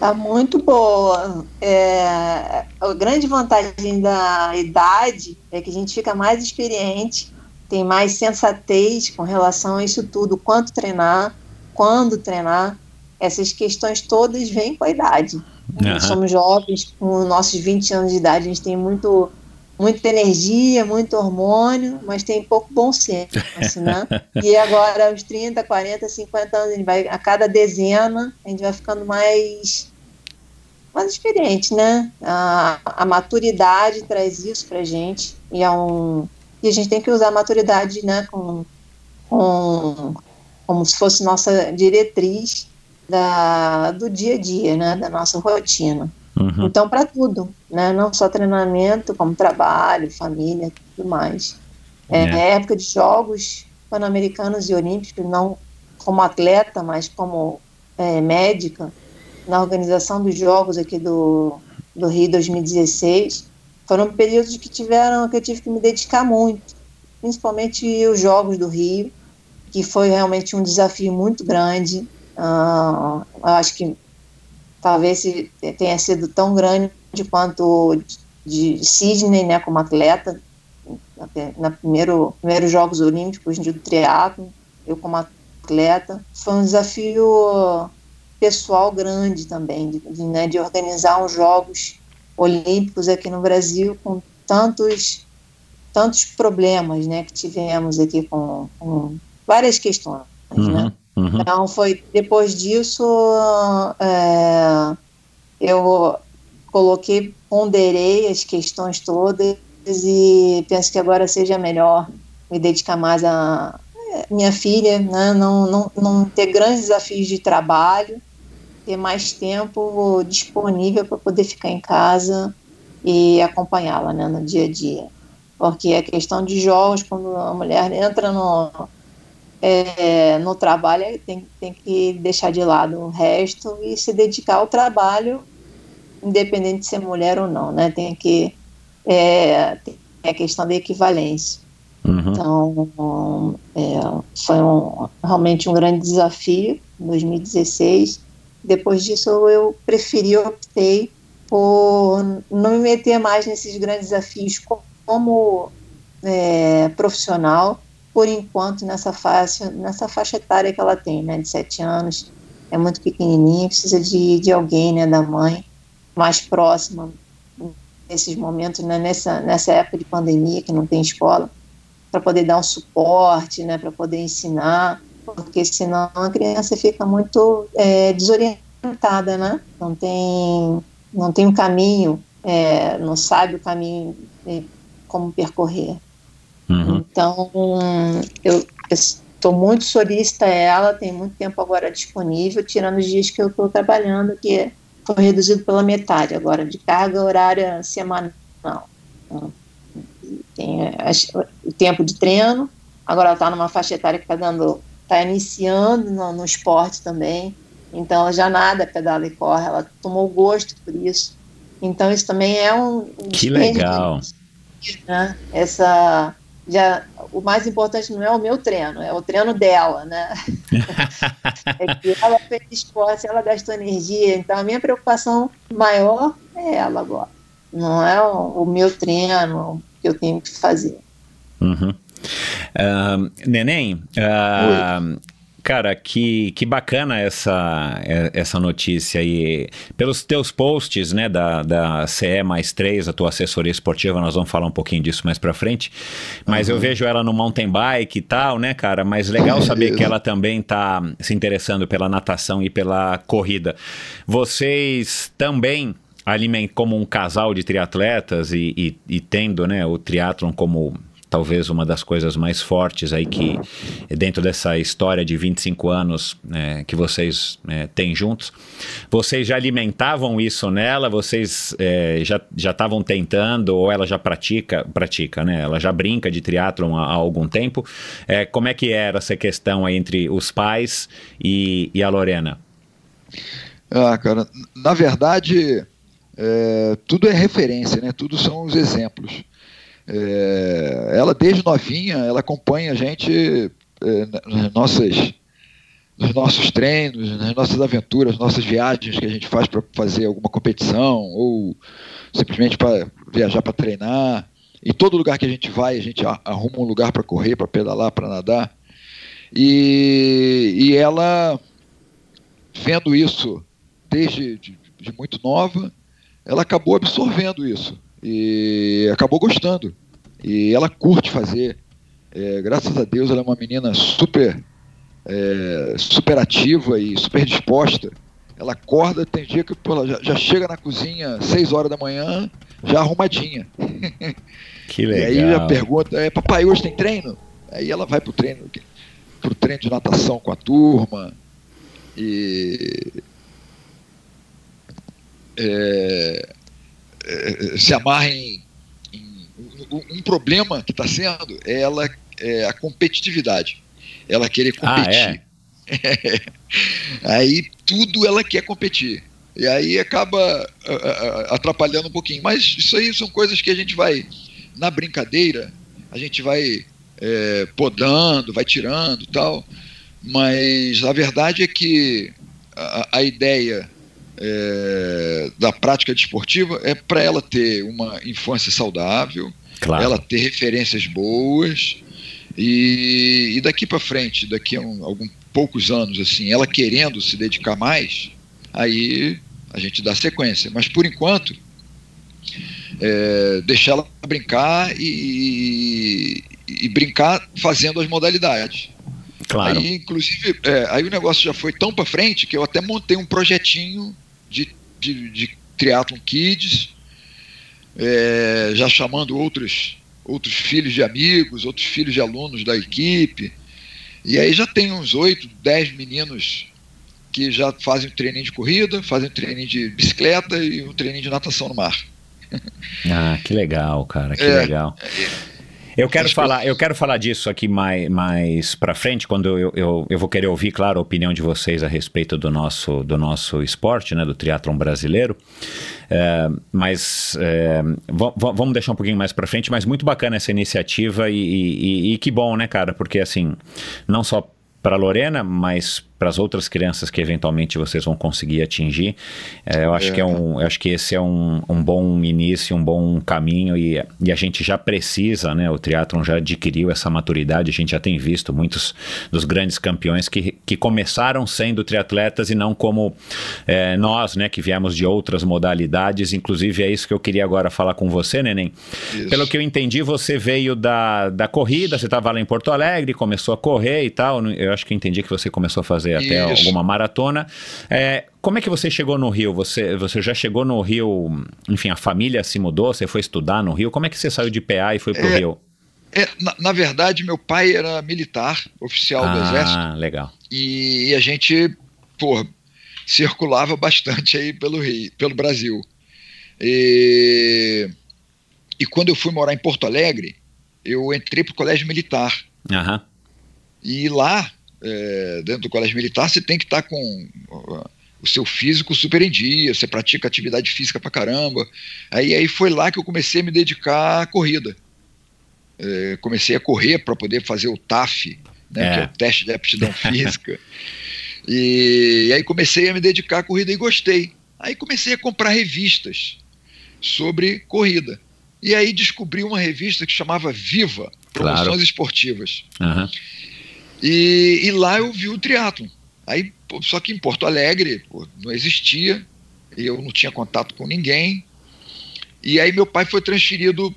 Tá muito boa. É, a grande vantagem da idade é que a gente fica mais experiente, tem mais sensatez com relação a isso tudo, quanto treinar, quando treinar. Essas questões todas vêm com a idade. Aham. Nós somos jovens, com nossos 20 anos de idade, a gente tem muito, muita energia, muito hormônio, mas tem pouco bom senso, né? E agora, aos 30, 40, 50 anos, a, vai, a cada dezena, a gente vai ficando mais, mais experiente, né? A, a maturidade traz isso pra gente, e, é um, e a gente tem que usar a maturidade, né, com, com, como se fosse nossa diretriz da, do dia a dia, né, da nossa rotina. Uhum. Então, para tudo, né, não só treinamento, como trabalho, família, tudo mais. É, É. época de jogos pan-americanos e olímpicos, não como atleta, mas como é, médica, na organização dos jogos aqui do, do Rio 2016, foram períodos que tiveram que eu tive que me dedicar muito, principalmente os jogos do Rio, que foi realmente um desafio muito grande. Eu acho que talvez tenha sido tão grande quanto de Sydney, né, como atleta, na primeiro primeiros Jogos Olímpicos de triatlo, eu como atleta, foi um desafio pessoal grande também, de, de, né, de organizar os Jogos Olímpicos aqui no Brasil com tantos tantos problemas, né, que tivemos aqui com, com várias questões, né? Uhum. Uhum. Então foi depois disso é, eu coloquei, ponderei as questões todas e penso que agora seja melhor me dedicar mais a é, minha filha, né? não, não, não ter grandes desafios de trabalho, ter mais tempo disponível para poder ficar em casa e acompanhá-la né, no dia a dia. Porque a questão de jogos, quando a mulher entra no, é, no trabalho tem, tem que deixar de lado o resto e se dedicar ao trabalho, independente de ser mulher ou não, né? Tem que é, tem a questão da equivalência. Uhum. Então, é, foi um, realmente um grande desafio em 2016. Depois disso, eu preferi, optei por não me meter mais nesses grandes desafios como é, profissional, por enquanto, nessa faixa, nessa faixa etária que ela tem, né, de sete anos, é muito pequenininha, precisa de, de alguém, né, da mãe, mais próxima nesses momentos, né, nessa, nessa época de pandemia, que não tem escola, para poder dar um suporte, né, para poder ensinar, porque senão a criança fica muito é, desorientada, né, não tem, não tem um caminho, é, não sabe o caminho como percorrer. Uhum. Então, eu estou muito solícita a ela, tem muito tempo agora disponível, tirando os dias que eu estou trabalhando, que foi reduzido pela metade agora, de carga horária semanal. Então, tem o tempo de treino, agora ela está numa faixa etária que está dando, está iniciando no, no, esporte também, então ela já nada, pedala e corre, ela tomou gosto por isso. Então isso também é um, um que legal, né? Essa já o mais importante não é o meu treino, é o treino dela, né? é que ela fez esporte, ela gastou energia, então a minha preocupação maior é ela agora, não é o, o meu treino que eu tenho que fazer. Uhum. Uh, neném, uh, cara, que, que bacana essa, essa notícia aí. Pelos teus posts, né, da, da CE mais 3, a tua assessoria esportiva, nós vamos falar um pouquinho disso mais pra frente. Mas uhum. eu vejo ela no mountain bike e tal, né, cara? Mas legal saber que ela também tá se interessando pela natação e pela corrida. Vocês também alimentam como um casal de triatletas e, e, e tendo, né, o triatlon como talvez uma das coisas mais fortes aí que dentro dessa história de 25 anos é, que vocês é, têm juntos, vocês já alimentavam isso nela? Vocês é, já estavam tentando ou ela já pratica pratica, né? Ela já brinca de triatlon há, há algum tempo? É, como é que era essa questão aí entre os pais e, e a Lorena? Ah, cara, na verdade é, tudo é referência, né? Tudo são os exemplos. É, ela desde novinha, ela acompanha a gente é, nas nossas, nos nossos treinos, nas nossas aventuras, nossas viagens que a gente faz para fazer alguma competição ou simplesmente para viajar para treinar. Em todo lugar que a gente vai, a gente arruma um lugar para correr, para pedalar, para nadar. E, e ela, vendo isso desde de, de muito nova, ela acabou absorvendo isso e acabou gostando. E ela curte fazer. É, graças a Deus, ela é uma menina super, é, super ativa e super disposta. Ela acorda, tem dia que pô, ela já, já, chega na cozinha às 6 horas da manhã, já arrumadinha. Que legal. E aí já pergunta, é, papai, hoje tem treino? Aí ela vai pro treino, pro treino de natação com a turma. e é, é, se amarra em, em, um problema que está sendo é ela é a competitividade. Ela querer competir ah, é? aí tudo ela quer competir. E aí acaba atrapalhando um pouquinho. Mas isso aí são coisas que a gente vai na brincadeira a gente vai é, podando vai tirando tal. Mas a verdade é que a, a ideia é, da prática desportiva é para ela ter uma infância saudável, claro. ela ter referências boas e, e daqui para frente, daqui a um, alguns poucos anos, assim, ela querendo se dedicar mais, aí a gente dá sequência. Mas por enquanto, é, deixar ela brincar e, e, brincar fazendo as modalidades. Claro. Aí, inclusive, é, aí o negócio já foi tão para frente que eu até montei um projetinho de, de, de Triathlon Kids, é, já chamando outros, outros filhos de amigos, outros filhos de alunos da equipe. E aí já tem uns oito, dez meninos que já fazem treininho de corrida, fazem treininho de bicicleta e um treininho de natação no mar. Ah, que legal, cara, que é, legal. É, eu quero falar, eu quero falar disso aqui mais, mais para frente, quando eu, eu, eu, vou querer ouvir, claro, a opinião de vocês a respeito do nosso, do nosso esporte, né, do triatlon brasileiro. É, mas é, vamos deixar um pouquinho mais para frente, mas muito bacana essa iniciativa e, e, e que bom, né, cara? Porque assim, não só para Lorena, mas para as outras crianças que eventualmente vocês vão conseguir atingir. É, eu acho é. que é um, eu acho que esse é um, um bom início, um bom caminho e, e a gente já precisa, né? O triatlon já adquiriu essa maturidade. A gente já tem visto muitos dos grandes campeões que, que começaram sendo triatletas e não como é, nós, né? Que viemos de outras modalidades. Inclusive é isso que eu queria agora falar com você, Neném. Isso. Pelo que eu entendi, você veio da, da corrida. Você estava lá em Porto Alegre, começou a correr e tal. Eu acho que entendi que você começou a fazer fazer até alguma maratona. É, como é que você chegou no Rio? Você, você já chegou no Rio, enfim, a família se mudou, você foi estudar no Rio. Como é que você saiu de PA e foi para o é, Rio? É, na, na, verdade, meu pai era militar, oficial ah, do Exército. Ah, legal. E, e a gente, pô, circulava bastante aí pelo Rio, pelo Brasil. E, e quando eu fui morar em Porto Alegre, eu entrei para o colégio militar. Uhum. E lá é, dentro do colégio militar, você tem que estar tá com o seu físico super em dia, você pratica atividade física pra caramba. Aí, aí foi lá que eu comecei a me dedicar à corrida. É, comecei a correr para poder fazer o TAF, né, é. que é o teste de aptidão física. E, e aí comecei a me dedicar à corrida e gostei. Aí comecei a comprar revistas sobre corrida. E aí descobri uma revista que chamava Viva, Promoções claro. Esportivas. Uhum. E, e lá eu vi o triatlon. Aí, só que em Porto Alegre pô, não existia, eu não tinha contato com ninguém. E aí meu pai foi transferido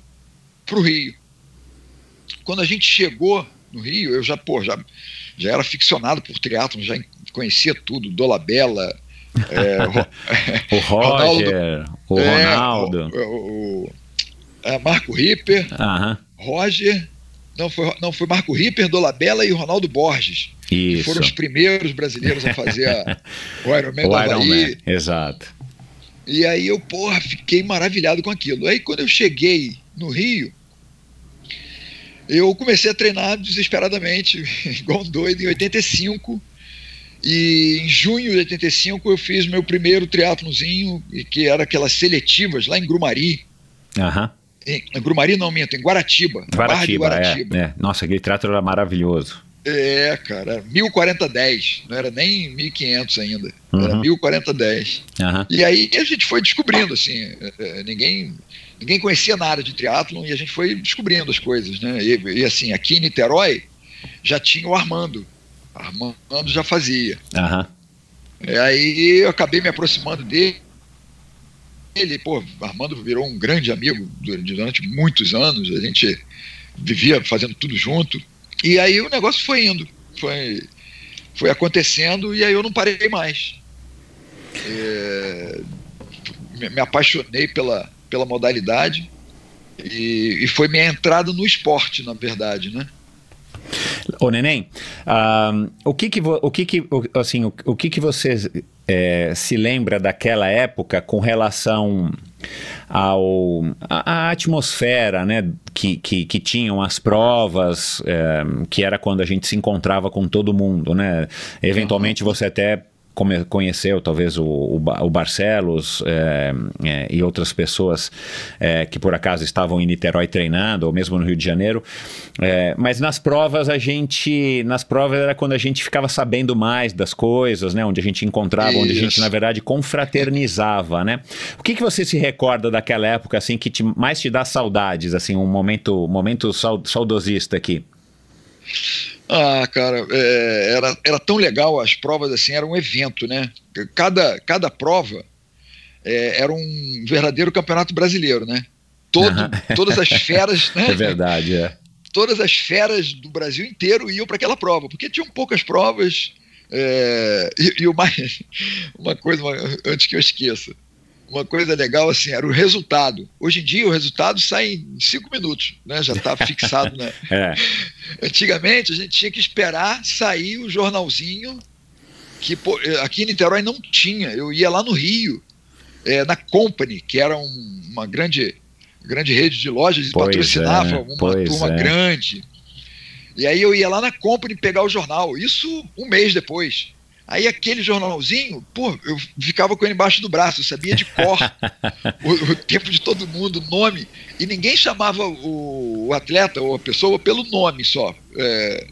para o Rio. Quando a gente chegou no Rio, eu já, pô, já, já era ficcionado por triatlon, já conhecia tudo, Dolabella, é, o Roger, o Ronaldo, é, o, o, o é, Marco Ripper, Roger, não foi, não foi Marco Ripper, Dolabella e Ronaldo Borges. Isso. Que foram os primeiros brasileiros a fazer a, o Ironman o Iron Man, exato. E aí eu, porra, fiquei maravilhado com aquilo. Aí quando eu cheguei no Rio, eu comecei a treinar desesperadamente, igual um doido, em 85. E em junho de 85 eu fiz meu primeiro triatlonzinho, que era aquelas seletivas lá em Grumari. Aham. Uhum em Grumari não minto, em Guaratiba. Guaratiba, Guaratiba. É, é. Nossa, aquele trato era maravilhoso. É, cara, 1040-10, não era nem 1500 ainda, uhum. era 1040-10. Uhum. E aí a gente foi descobrindo, assim, é, é, ninguém, ninguém conhecia nada de triatlon e a gente foi descobrindo as coisas, né? E, e assim, aqui em Niterói já tinha o Armando, Armando já fazia. Uhum. E aí eu acabei me aproximando dele, ele, pô, Armando virou um grande amigo durante muitos anos, a gente vivia fazendo tudo junto. E aí o negócio foi indo, foi, foi acontecendo e aí eu não parei mais. É, me, apaixonei pela, pela modalidade e, e foi minha entrada no esporte, na verdade, né? Ô, Neném, uh, o que que, o que, que assim, o, o que que você é, se lembra daquela época com relação ao a, a atmosfera, né, que, que, que, tinham as provas, é, que era quando a gente se encontrava com todo mundo, né? Eventualmente você até conheceu talvez o, o, Barcelos é, é, e outras pessoas é, que por acaso estavam em Niterói treinando ou mesmo no Rio de Janeiro. É, mas nas provas a gente nas provas era quando a gente ficava sabendo mais das coisas né? Onde a gente encontrava Isso. onde a gente na verdade confraternizava né? O que que você se recorda daquela época assim que te, mais te dá saudades assim um momento momento saudosista aqui ah, cara, é, era, era tão legal, as provas assim, era um evento, né? Cada, cada prova é, era um verdadeiro campeonato brasileiro, né? Todo, todas as feras, né? É verdade, é. Todas as feras do Brasil inteiro iam para aquela prova, porque tinham poucas provas. É, e, e o mais, uma coisa, uma, antes que eu esqueça, uma coisa legal assim era o resultado. Hoje em dia o resultado sai em cinco minutos, né? Já está fixado, né? é. Antigamente a gente tinha que esperar sair o jornalzinho que pô, aqui em Niterói não tinha. Eu ia lá no Rio, é, na Company, que era um, uma grande grande rede de lojas e pois patrocinava é, uma turma é. grande. E aí eu ia lá na Company pegar o jornal. Isso um mês depois. Aí aquele jornalzinho, pô, eu ficava com ele embaixo do braço, eu sabia de cor o, o, tempo de todo mundo, o nome, e ninguém chamava o, o atleta ou a pessoa pelo nome só. É,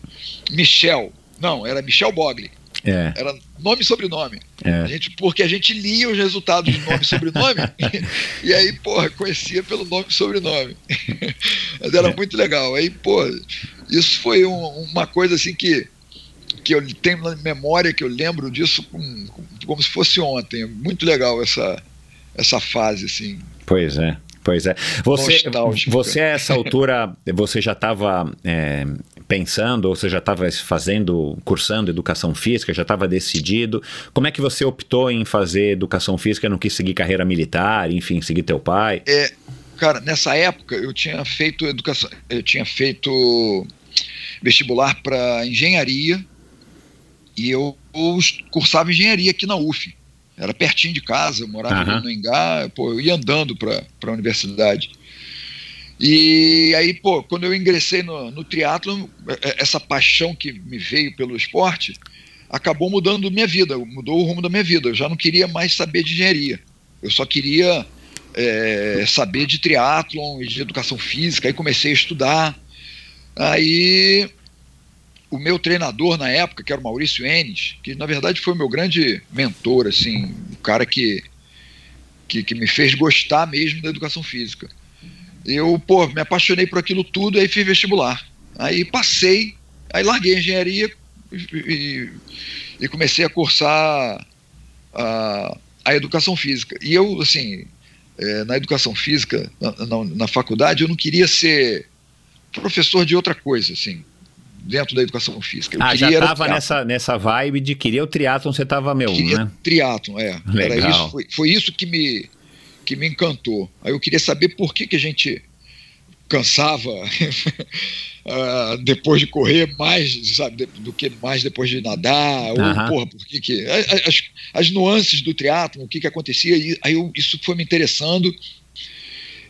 Michel. Não, era Michel Bogli. É. Era nome e sobrenome. É. A gente, porque a gente lia os resultados de nome e sobrenome, e, aí, porra, conhecia pelo nome e sobrenome. Mas era é. muito legal. Aí, pô, isso foi um, uma coisa assim que que eu tenho na memória, que eu lembro disso com, com, como se fosse ontem. É muito legal essa, essa fase, assim. Pois é. Pois é. Você, você a essa altura, você já estava é, pensando, ou você já estava fazendo, cursando educação física, já estava decidido. Como é que você optou em fazer educação física, não quis seguir carreira militar, enfim, seguir teu pai? É, cara, nessa época eu tinha feito educação, eu tinha feito vestibular para engenharia e eu, eu cursava engenharia aqui na UF. Era pertinho de casa, eu morava uhum. no Engá, pô, eu ia andando para a universidade. E aí, pô, quando eu ingressei no, no triatlon, é, é, essa paixão que me veio pelo esporte acabou mudando minha vida, mudou o rumo da minha vida. Eu já não queria mais saber de engenharia. Eu só queria é, saber de triatlon e de educação física. Aí comecei a estudar. Aí o meu treinador na época, que era o Maurício Enes, que na verdade foi o meu grande mentor, assim, o cara que, que, que, me fez gostar mesmo da educação física. Eu, pô, me apaixonei por aquilo tudo, aí fiz vestibular. Aí passei, aí larguei a engenharia e, e comecei a cursar a, a educação física. E eu, assim, é, na educação física, na, na, na faculdade, eu não queria ser professor de outra coisa, assim dentro da educação física. Eu ah, já estava nessa, nessa vibe de querer o triatlon, você estava meu, queria né? triatlon, é. Legal. Era isso, foi, foi isso que me, que me encantou. Aí eu queria saber por que, que a gente cansava uh, depois de correr mais, sabe, do que mais depois de nadar, ou, porra, por que que... As, as nuances do triatlon, o que que acontecia, e aí eu, isso foi me interessando,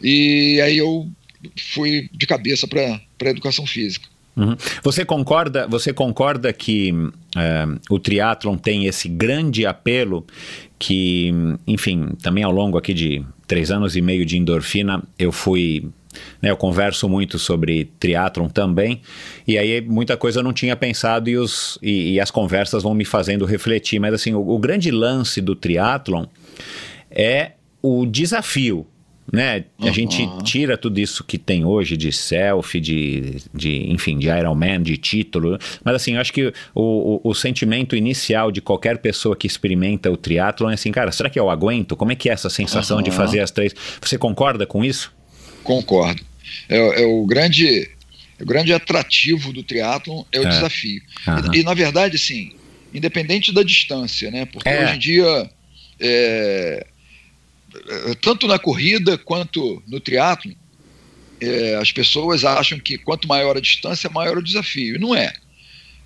e aí eu fui de cabeça para a educação física. Uhum. Você concorda? Você concorda que é, o triatlon tem esse grande apelo que, enfim, também ao longo aqui de três anos e meio de endorfina, eu fui né, eu converso muito sobre triatlon também, e aí muita coisa eu não tinha pensado e, os, e, e as conversas vão me fazendo refletir. Mas assim, o, o grande lance do triatlon é o desafio, né? A uhum. gente tira tudo isso que tem hoje de selfie, de, de enfim, de Ironman, de título, mas assim, eu acho que o, o, o, sentimento inicial de qualquer pessoa que experimenta o triatlon é assim, cara, será que eu aguento? Como é que é essa sensação uhum. de fazer as três? Você concorda com isso? Concordo. É, é o grande o grande atrativo do triatlon é o é. desafio. Uhum. E, e, na verdade, assim, independente da distância, né? Porque é. hoje em dia é, tanto na corrida quanto no triatlo, é, as pessoas acham que quanto maior a distância, maior o desafio. E não é.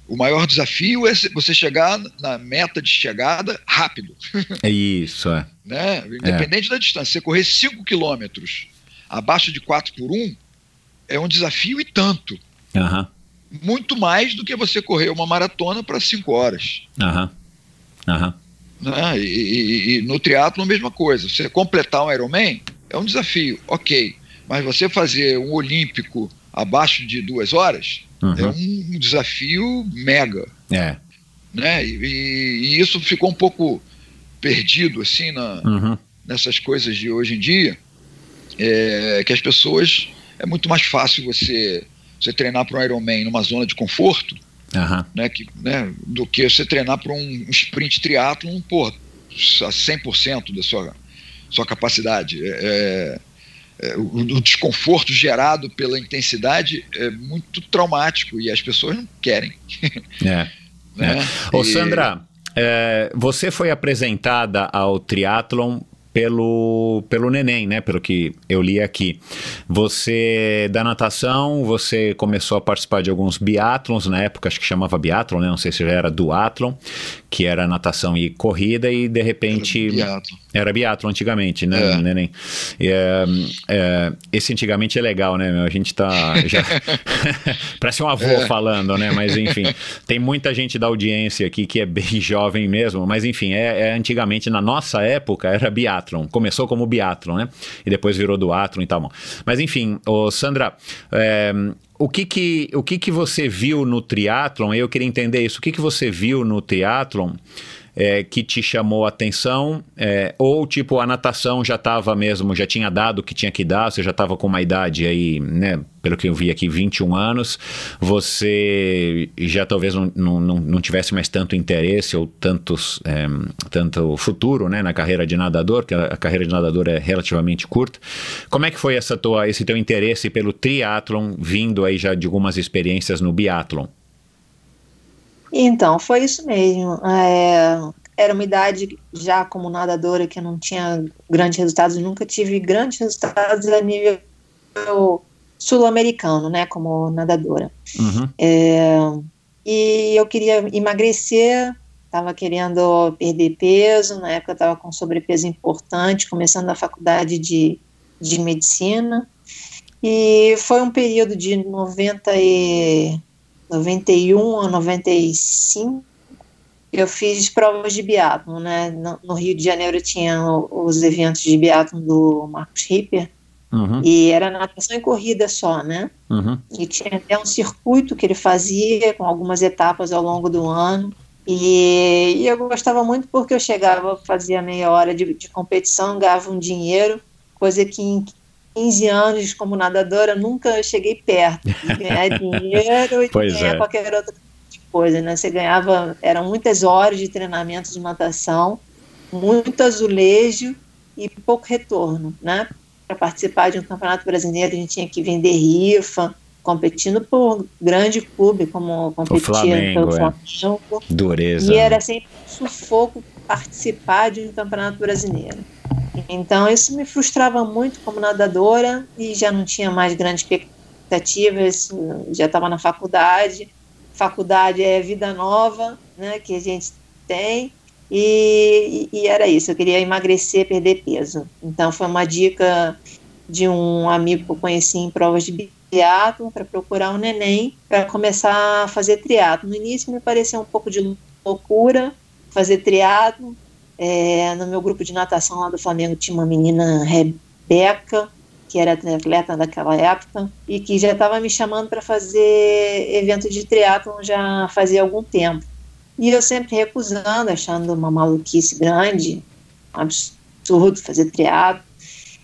O maior desafio é você chegar na meta de chegada rápido. É isso, é. Né? Independente é. da distância, você correr 5 quilômetros abaixo de 4 por 1 é um desafio e tanto. Uhum. Muito mais do que você correr uma maratona para 5 horas. Aham. Uhum. Uhum. Né? E, e, e, no triatlo a mesma coisa. Você completar um Ironman é um desafio, ok. Mas você fazer um olímpico abaixo de duas horas uhum. é um desafio mega. É. Né? E, e, isso ficou um pouco perdido assim na, uhum. nessas coisas de hoje em dia, é, que as pessoas é muito mais fácil você você treinar para um Ironman numa zona de conforto, uhum. né, que, né, do que você treinar para um, sprint triatlon, a 100% da sua sua capacidade. É, é é, o, o, desconforto gerado pela intensidade é muito traumático e as pessoas não querem. É. né? é. Ô, Sandra, é, você foi apresentada ao triatlon pelo, pelo neném, né? Pelo que eu li aqui. Você, da natação, você começou a participar de alguns biatlons na época, acho que chamava biatlon, né? Não sei se já era duatlon, que era natação e corrida, e de repente. Era biatlon. Era biatlon antigamente, né, é. neném? É, é, esse antigamente é legal, né? A gente tá. Já... Parece um avô é. falando, né? Mas enfim, tem muita gente da audiência aqui que é bem jovem mesmo, mas enfim, é, é antigamente, na nossa época, era biatlon. Começou como biatlon, né? E depois virou duatlon e tal. Mas enfim, ô Sandra, é, o que que, o que que você viu no triatlon? Eu queria entender isso. O que que você viu no triatlon é, que te chamou a atenção? É, ou tipo, a natação já estava mesmo, já tinha dado o que tinha que dar, você já estava com uma idade aí, né? Pelo que eu vi aqui, 21 anos, você já talvez não, não, não tivesse mais tanto interesse ou tantos, é, tanto futuro né, na carreira de nadador, que a, carreira de nadador é relativamente curta. Como é que foi essa tua, esse teu interesse pelo triatlon, vindo aí já de algumas experiências no biatlon? Então, foi isso mesmo. É, era uma idade já como nadadora que eu não tinha grandes resultados, nunca tive grandes resultados a nível sul-americano, né, como nadadora. Uhum. É, e eu queria emagrecer, estava querendo perder peso, na época estava com sobrepeso importante, começando a faculdade de, de medicina, e foi um período de 90 e 91 a 95, eu fiz provas de biatlon, né? No, no Rio de Janeiro tinha os eventos de biatlon do Marcos Ripper, uhum. e era natação e corrida só, né? Uhum. E tinha até um circuito que ele fazia com algumas etapas ao longo do ano. E, e eu gostava muito porque eu chegava, fazia meia hora de, de competição, ganhava um dinheiro, coisa que em 15 anos como nadadora, nunca cheguei perto de ganhar dinheiro e de ganhar é. qualquer outra coisa, né? Você ganhava, eram muitas horas de treinamento de natação, muito azulejo e pouco retorno, né? Para participar de um campeonato brasileiro, a gente tinha que vender rifa, competindo por grande clube, como competia Flamengo, pelo é. Flamengo. É. Dureza. E era sempre um sufoco participar de um campeonato brasileiro. Então isso me frustrava muito como nadadora e já não tinha mais grandes expectativas, já estava na faculdade. Faculdade é vida nova, né, que a gente tem. E, e, era isso, eu queria emagrecer, perder peso. Então foi uma dica de um amigo que eu conheci em provas de triatlo para procurar um neném para começar a fazer triatlo. No início me pareceu um pouco de loucura fazer triatlo, é, no meu grupo de natação lá do Flamengo tinha uma menina, Rebeca, que era atleta daquela época, e que já estava me chamando para fazer evento de triatlon já fazia algum tempo. E eu sempre recusando, achando uma maluquice grande, um absurdo fazer triatlo.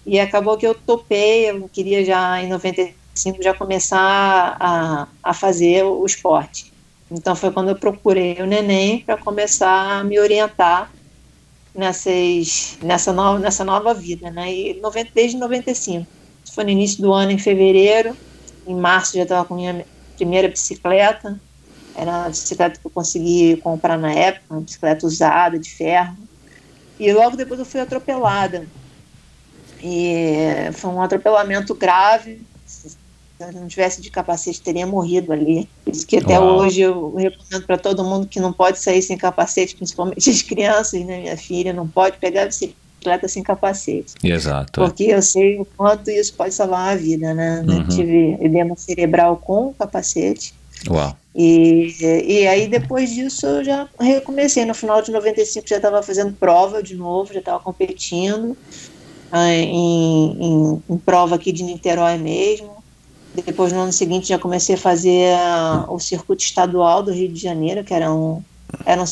E acabou que eu topei, eu queria já em 95 já começar a, a fazer o esporte. Então foi quando eu procurei o neném para começar a me orientar nessas, nessa, nova, nessa nova vida, né? E 90, desde 95. Isso foi no início do ano, em fevereiro. Em março já estava com minha primeira bicicleta. Era a bicicleta que eu consegui comprar na época, uma bicicleta usada, de ferro. E logo depois eu fui atropelada. E foi um atropelamento grave, Se não tivesse de capacete, teria morrido ali. Por isso que até Uau. hoje eu recomendo para todo mundo que não pode sair sem capacete, principalmente as crianças, né? Minha filha não pode pegar a bicicleta sem capacete. Exato. Porque eu sei o quanto isso pode salvar uma vida, né? Uhum. Eu tive edema cerebral com capacete. Uau. E, e aí depois disso eu já recomecei. No final de 95 já estava fazendo prova de novo, já estava competindo ah, em, em, em prova aqui de Niterói mesmo. Depois no ano seguinte já comecei a fazer ah, o circuito estadual do Rio de Janeiro, que era um, era um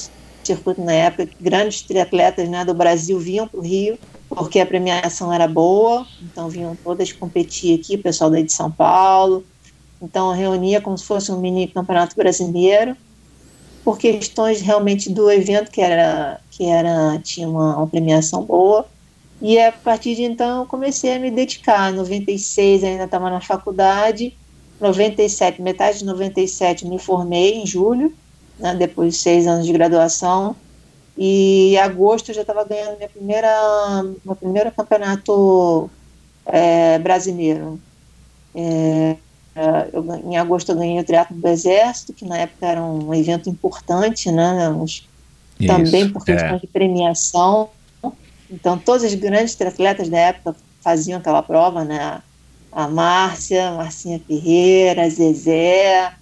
circuito na época que grandes triatletas né, do Brasil vinham para o Rio, porque a premiação era boa, então vinham todas competir aqui, o pessoal daí de São Paulo. Então reunia como se fosse um mini campeonato brasileiro, por questões realmente do evento que era que era tinha uma, uma premiação boa. E a partir de então eu comecei a me dedicar. Em 96 ainda estava na faculdade. 97, metade de 97 me formei em julho, né, depois de seis anos de graduação. E em agosto eu já estava ganhando minha primeira, meu primeiro campeonato é, brasileiro. É, eu, em agosto eu ganhei o Triatlo do Exército, que na época era um evento importante, né? Uns, também por questão é. de premiação. Então, todos os grandes triatletas da época faziam aquela prova, né? A Márcia, Marcinha Ferreira, a Zezé,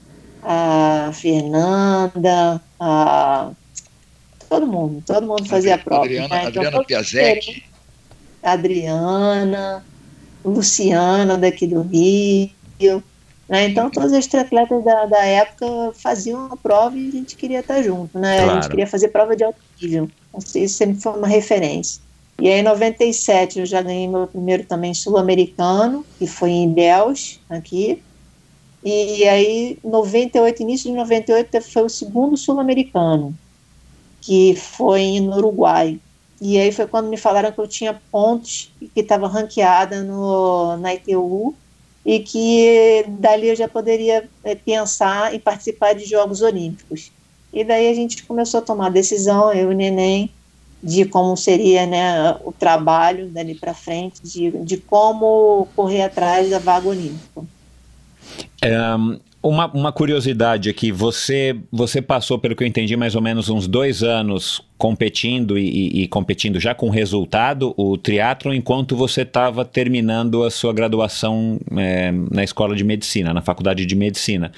a Fernanda, a... todo mundo, todo mundo fazia a prova. Adriana, né? Então, Adriana Piazetti. Adriana, Luciana daqui do Rio. Né? Então, todos os triatletas da, da época faziam a prova e a gente queria estar junto. Né? A Claro. gente queria fazer prova de alto nível. Isso sempre foi uma referência. E aí, em 97, eu já ganhei meu primeiro também sul-americano, que foi em Ilhéus, aqui. E aí, 98, início de 98, foi o segundo sul-americano, que foi no Uruguai. E aí foi quando me falaram que eu tinha pontos e que estava ranqueada no, na ITU e que dali eu já poderia eh, pensar em participar de Jogos Olímpicos. E daí a gente começou a tomar decisão, eu e o Neném, de como seria né, o trabalho dali para frente, de, de como correr atrás da vaga olímpica. Um, uma, uma curiosidade aqui, você, você passou, pelo que eu entendi, mais ou menos uns dois anos competindo e, e- competindo já com resultado o triatlo enquanto você estava terminando a sua graduação é, na escola de medicina, na faculdade de medicina.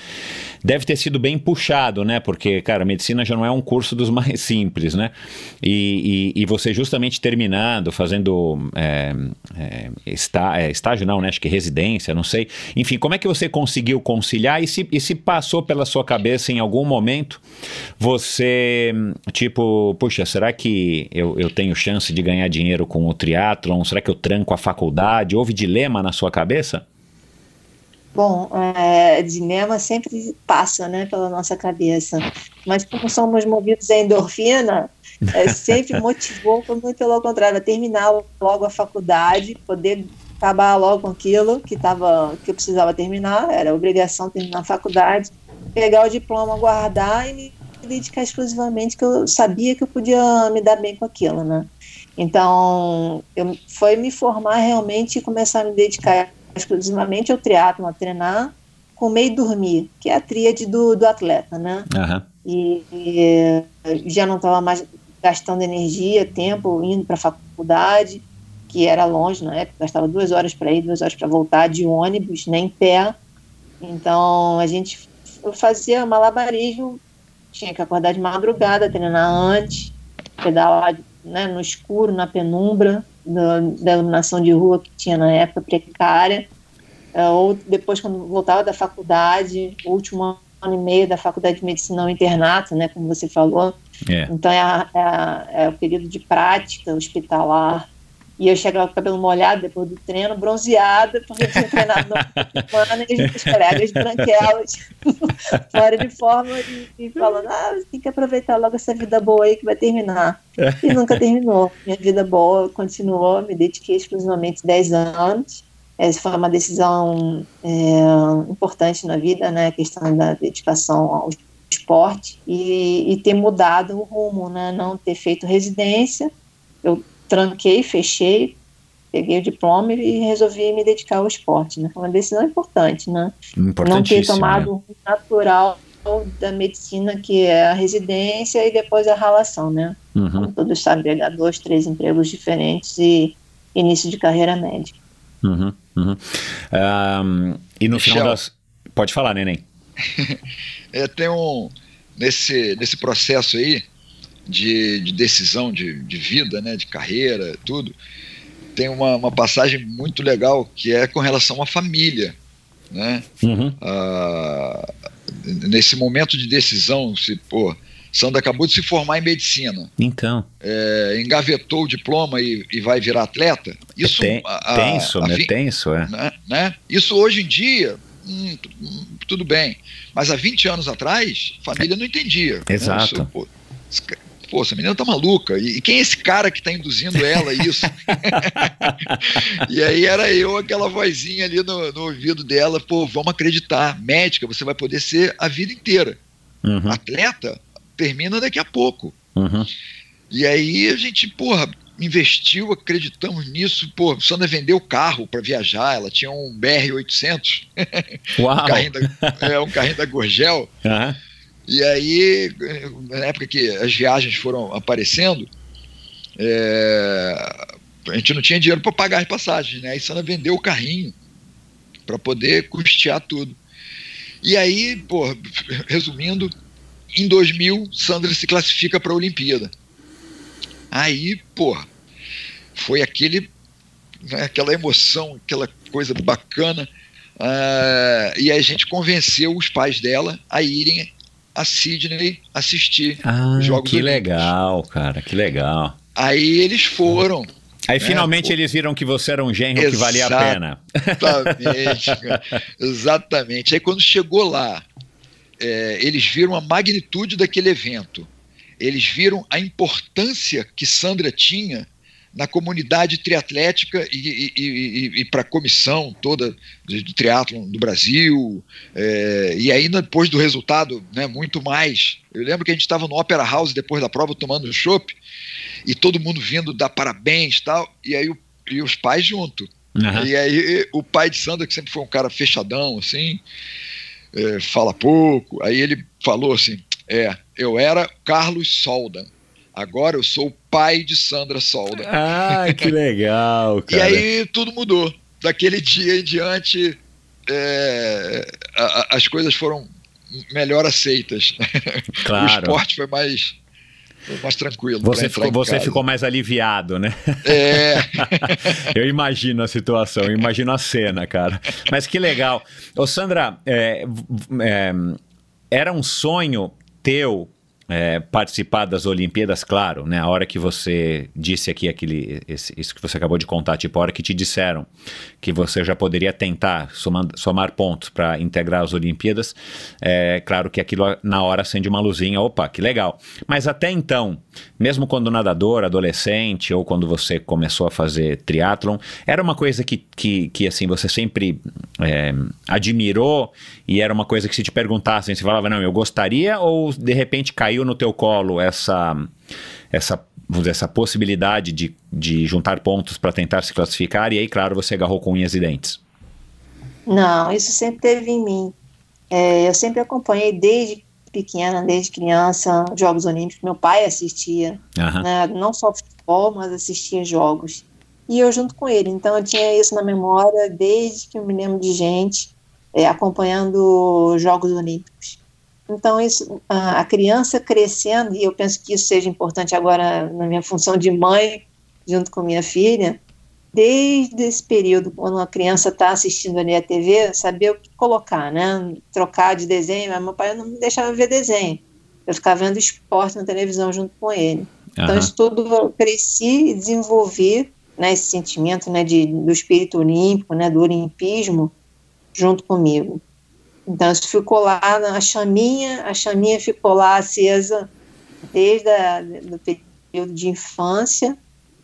Deve ter sido bem puxado, né? Porque, cara, medicina já não é um curso dos mais simples, né? E, e- e você justamente terminando, fazendo é, é, está- é, estágio, não, né? Acho que residência, não sei. Enfim, como é que você conseguiu conciliar e se, e se passou pela sua cabeça em algum momento você, tipo, puxa, será que eu, eu tenho chance de ganhar dinheiro com o triatlon? Será que eu tranco a faculdade? Houve dilema na sua cabeça? Bom, é, dilema sempre passa né, pela nossa cabeça, mas como somos movidos a endorfina, é, sempre motivou, muito pelo contrário, a terminar logo a faculdade, poder acabar logo com aquilo que, tava, que eu precisava terminar, era obrigação terminar a faculdade, pegar o diploma, guardar e dedicar exclusivamente, que eu sabia que eu podia me dar bem com aquilo, né? Então, eu, foi me formar realmente e começar a me dedicar exclusivamente ao triatlo, a treinar, comer e dormir, que é a tríade do, do atleta, né? Aham. E, e já não estava mais gastando energia, tempo, indo para a faculdade, que era longe na época, gastava duas horas para ir, duas horas para voltar de ônibus, nem pé. Então, a gente fazia malabarismo, tinha que acordar de madrugada, treinar antes, pedalar né, no escuro, na penumbra da, da iluminação de rua que tinha na época precária, É, ou depois quando voltava da faculdade, último ano e meio da faculdade de medicina, o internato, né, como você falou, É. então é, é é o período de prática hospitalar. E eu chegava com o cabelo molhado depois do treino, bronzeada, porque eu tinha treinado na semana e meus colegas branquelas, fora de forma, e, e falando: ah, tem que aproveitar logo essa vida boa aí que vai terminar. E nunca terminou. Minha vida boa continuou, me dediquei exclusivamente 10 anos. Essa foi uma decisão é, importante na vida, né? A questão da dedicação ao esporte e, e ter mudado o rumo, né? Não ter feito residência. Eu tranquei, fechei, peguei o diploma e resolvi me dedicar ao esporte, né? Foi uma decisão importante, né? Não ter tomado né? o natural da medicina, que é a residência e depois a relação, né? Uhum. Como todos sabem, pegar dois, três empregos diferentes e início de carreira médica. Uhum, uhum. Um, e no Michel. final das. Pode falar, neném. É, tem um. Nesse, nesse processo aí de, de decisão de, de vida, né, de carreira, tudo, tem uma, uma passagem muito legal que é com relação à família. Né? Uhum. Ah, nesse momento de decisão, se, pô, Sandra acabou de se formar em medicina, Então. é, engavetou o diploma e, e vai virar atleta. Isso, Ten- a- a- tenso, a né? vi- Tenso, é. né, né? Isso hoje em dia, hum, hum, tudo bem. Mas há 20 anos atrás, a família não entendia. né? Exato. Isso, pô, pô, essa menina tá maluca. E, e quem é esse cara que tá induzindo ela a isso? e aí era eu, aquela vozinha ali no, no ouvido dela, pô, vamos acreditar. Médica, você vai poder ser a vida inteira. Uhum, Atleta, termina daqui a pouco. uhum. E aí a gente, porra, investiu, acreditamos nisso. Pô, a Sandra vendeu o carro para viajar, ela tinha um BR-800, Uau! um carrinho da, é, um carrinho da Gorgel. Aham. E aí, na época que as viagens foram aparecendo, é, a gente não tinha dinheiro para pagar as passagens, né? Aí Sandra vendeu o carrinho para poder custear tudo. E aí, pô, resumindo, em 2000, Sandra se classifica para a Olimpíada. Aí, porra, foi aquele, né, aquela emoção, aquela coisa bacana. ah, e a gente convenceu os pais dela a irem a Sydney assistir. Ah, Os Jogos que Olímpicos. legal, cara, que legal. Aí eles foram. Aí É, finalmente pô. eles viram que você era um genro que valia a pena. Exatamente, exatamente. Aí quando chegou lá, é, eles viram a magnitude daquele evento. Eles viram a importância que Sandra tinha na comunidade triatlética e, e, e, e para a comissão toda de, de triatlon do Brasil. é, e aí, depois do resultado, né, muito mais. Eu lembro que a gente estava no Opera House depois da prova tomando chopp e todo mundo vindo dar parabéns e tal. E aí o- e os pais junto. Aham. E aí o pai de Sandra, que sempre foi um cara fechadão, assim, é, fala pouco, aí ele falou assim, é, eu era Carlos Solda, agora eu sou o pai de Sandra Solda. Ah, que legal, E cara. aí tudo mudou. Daquele dia em diante, é, a- a- as coisas foram melhor aceitas. O claro. esporte foi mais, foi mais tranquilo. Você, ficou, você casa. ficou mais aliviado, né? É, Eu imagino a situação, eu imagino a cena, cara. Mas que legal. Ô, Sandra, é, é, era um sonho teu é, participar das Olimpíadas, claro, né? A hora que você disse aqui aquele, esse- isso que você acabou de contar, tipo, a hora que te disseram que você já poderia tentar somar, somar pontos para integrar as Olimpíadas, é claro que aquilo na hora acende uma luzinha, opa, que legal. Mas até então, mesmo quando nadador, adolescente, ou quando você começou a fazer triatlon, era uma coisa que, que, que assim, você sempre é, admirou e era uma coisa que se te perguntassem, você falava, não, eu gostaria, ou de repente caiu no teu colo essa, essa, vamos dizer, essa possibilidade de, de juntar pontos para tentar se classificar, e aí, claro, você agarrou com unhas e dentes. Não, isso sempre teve em mim. É, eu sempre acompanhei desde pequena, desde criança, Jogos Olímpicos. Meu pai assistia, Aham. né, não só futebol, mas assistia jogos. E eu junto com ele. Então eu tinha isso na memória desde que eu me lembro de gente é, acompanhando os Jogos Olímpicos. Então isso, a, criança crescendo, e eu penso que isso seja importante agora na minha função de mãe, junto com minha filha, desde esse período, quando a criança está assistindo ali a TV, saber o que colocar, né? Trocar de desenho, mas meu pai não me deixava ver desenho. Eu ficava vendo esporte na televisão junto com ele. Então, Aham. isso tudo eu cresci e desenvolvi né, esse sentimento né, de, do espírito olímpico, né, do olimpismo, junto comigo. Então, isso ficou lá na chaminha, a chaminha ficou lá acesa desde o período de infância,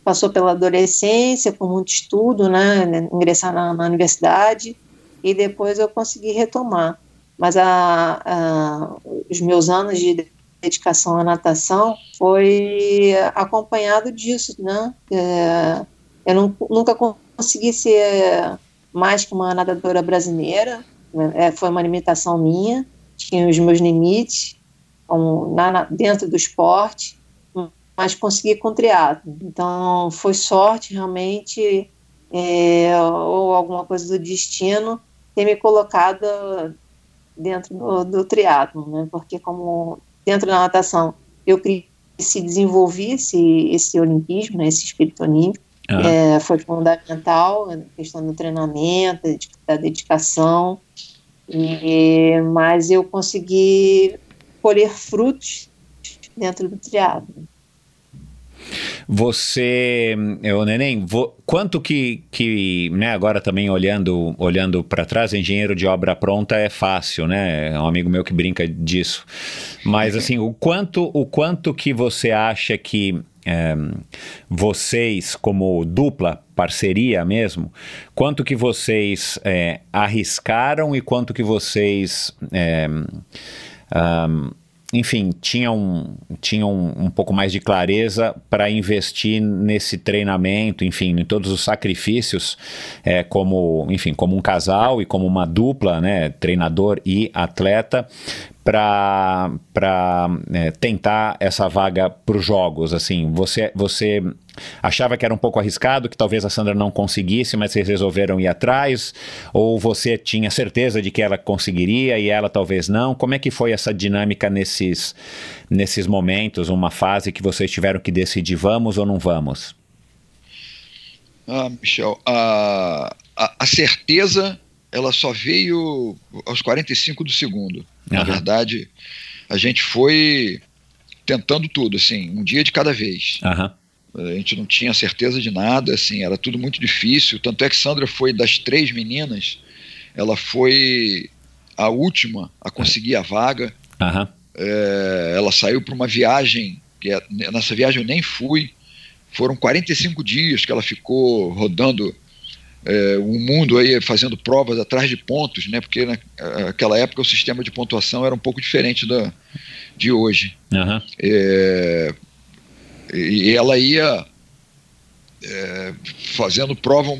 passou pela adolescência, com muito estudo, né, ingressar na, na universidade, e depois eu consegui retomar. Mas a, a, os meus anos de dedicação à natação foi acompanhado disso, né? É, Eu não, nunca consegui ser mais que uma nadadora brasileira, né? É, foi uma limitação minha, tinha os meus limites um, na, dentro do esporte, mas consegui com triatlo. Então foi sorte realmente é, ou alguma coisa do destino ter me colocado dentro do, do triatlo, né? Porque como dentro da natação eu se desenvolvi esse, esse olimpismo, né, esse espírito olímpico, ah. é, foi fundamental a questão do treinamento, da dedicação, e, mas eu consegui colher frutos dentro do triatlo. Você, o Neném, vo, quanto que, que né, agora também olhando olhando para trás, engenheiro de obra pronta é fácil, né? É um amigo meu que brinca disso. Mas assim, o quanto o quanto que você acha que é, vocês como dupla parceria mesmo, quanto que vocês é, arriscaram e quanto que vocês é, um, enfim, tinham, tinham um pouco mais de clareza para investir nesse treinamento, enfim, em todos os sacrifícios, é, como, enfim, como um casal e como uma dupla, né, treinador e atleta, para é, tentar essa vaga para os jogos? Assim, você, você achava que era um pouco arriscado, que talvez a Sandra não conseguisse, mas vocês resolveram ir atrás? Ou você tinha certeza de que ela conseguiria e ela talvez não? Como é que foi essa dinâmica nesses, nesses momentos, uma fase que vocês tiveram que decidir vamos ou não vamos? Ah, Michel, a, a, a certeza ela só veio aos 45 do segundo. Na verdade, a gente foi tentando tudo, assim, um dia de cada vez. Uhum. A gente não tinha certeza de nada, assim, era tudo muito difícil. Tanto é que Sandra foi das três meninas, ela foi a última a conseguir a vaga. Uhum. É, ela saiu para uma viagem, que é, nessa viagem eu nem fui. Foram 45 dias que ela ficou rodando é, o mundo aí fazendo provas atrás de pontos, né? Porque naquela época o sistema de pontuação era um pouco diferente da, de hoje. Uhum. É, e ela ia é, fazendo prova,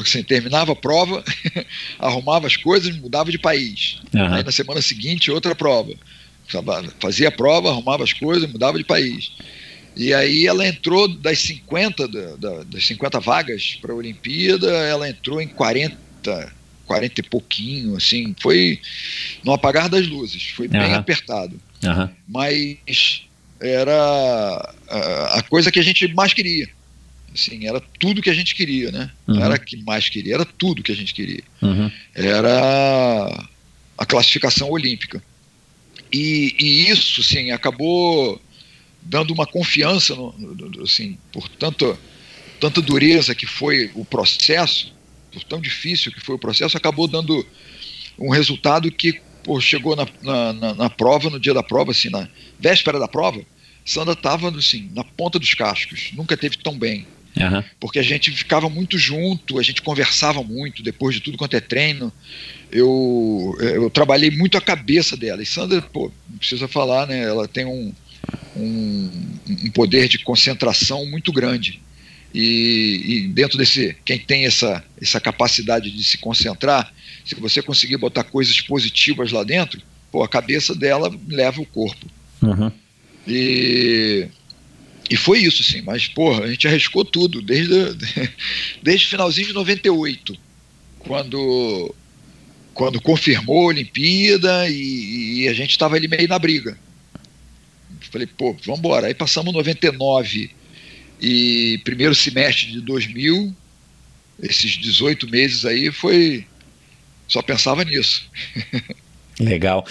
assim, terminava a prova, arrumava as coisas, mudava de país. Uhum. Aí na semana seguinte outra prova, fazia a prova, arrumava as coisas, mudava de país. E aí ela entrou das 50, da, da, das 50 vagas para a Olimpíada, ela entrou em 40, 40 e pouquinho, assim, foi no apagar das luzes, foi uhum. bem apertado. Uhum. Mas era a, a, coisa que a gente mais queria. Assim, era tudo que a gente queria, né? Uhum. Não era que mais queria, era tudo que a gente queria. Uhum. Era a classificação olímpica. E, e isso, sim, acabou dando uma confiança, no, no, assim, por tanto, tanta dureza que foi o processo, por tão difícil que foi o processo, acabou dando um resultado que pô, chegou na, na, na, prova, no dia da prova, assim, na véspera da prova, Sandra estava assim, na ponta dos cascos, nunca teve tão bem. Uhum. Porque a gente ficava muito junto, a gente conversava muito, depois de tudo quanto é treino. Eu, eu trabalhei muito a cabeça dela. E Sandra, pô, não precisa falar, né? Ela tem um, um, um poder de concentração muito grande. E, e, dentro desse, quem tem essa, essa capacidade de se concentrar, se você conseguir botar coisas positivas lá dentro, pô, a cabeça dela leva o corpo. Uhum. E, e foi isso, sim. Mas, porra, a gente arriscou tudo, desde, desde o finalzinho de 98, quando, quando confirmou a Olimpíada e, e a gente estava ali meio na briga. Falei, pô, vamos embora. Aí passamos 99 e primeiro semestre de 2000, esses 18 meses aí foi. Só pensava nisso. Legal.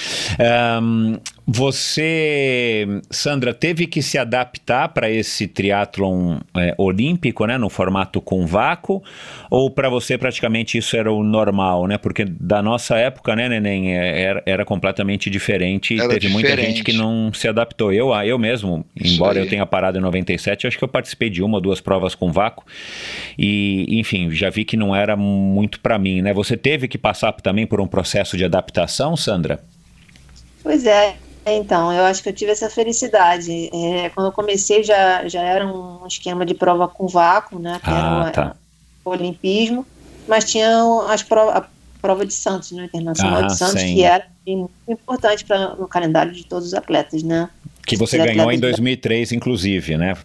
Um, você, Sandra, teve que se adaptar para esse triatlon é, olímpico, né, no formato com vácuo, ou para você praticamente isso era o normal, né? Porque da nossa época, né, Neném, é, era, era completamente diferente e teve diferente. muita gente que não se adaptou. Eu, eu mesmo, embora eu tenha parado em 97, acho que eu participei de uma ou duas provas com vácuo e, enfim, já vi que não era muito para mim, né? Você teve que passar também por um processo de adaptação, Sandra? Pois é, então, eu acho que eu tive essa felicidade. É, quando eu comecei já, já era um esquema de prova com vácuo, né? Que Ah, era tá. o olimpismo, mas tinha as prova, a prova de Santos, né? Internacional Ah, de Santos, sim. que era muito importante pra, no calendário de todos os atletas, né? Que você ganhou em atletas- 2003, inclusive, né?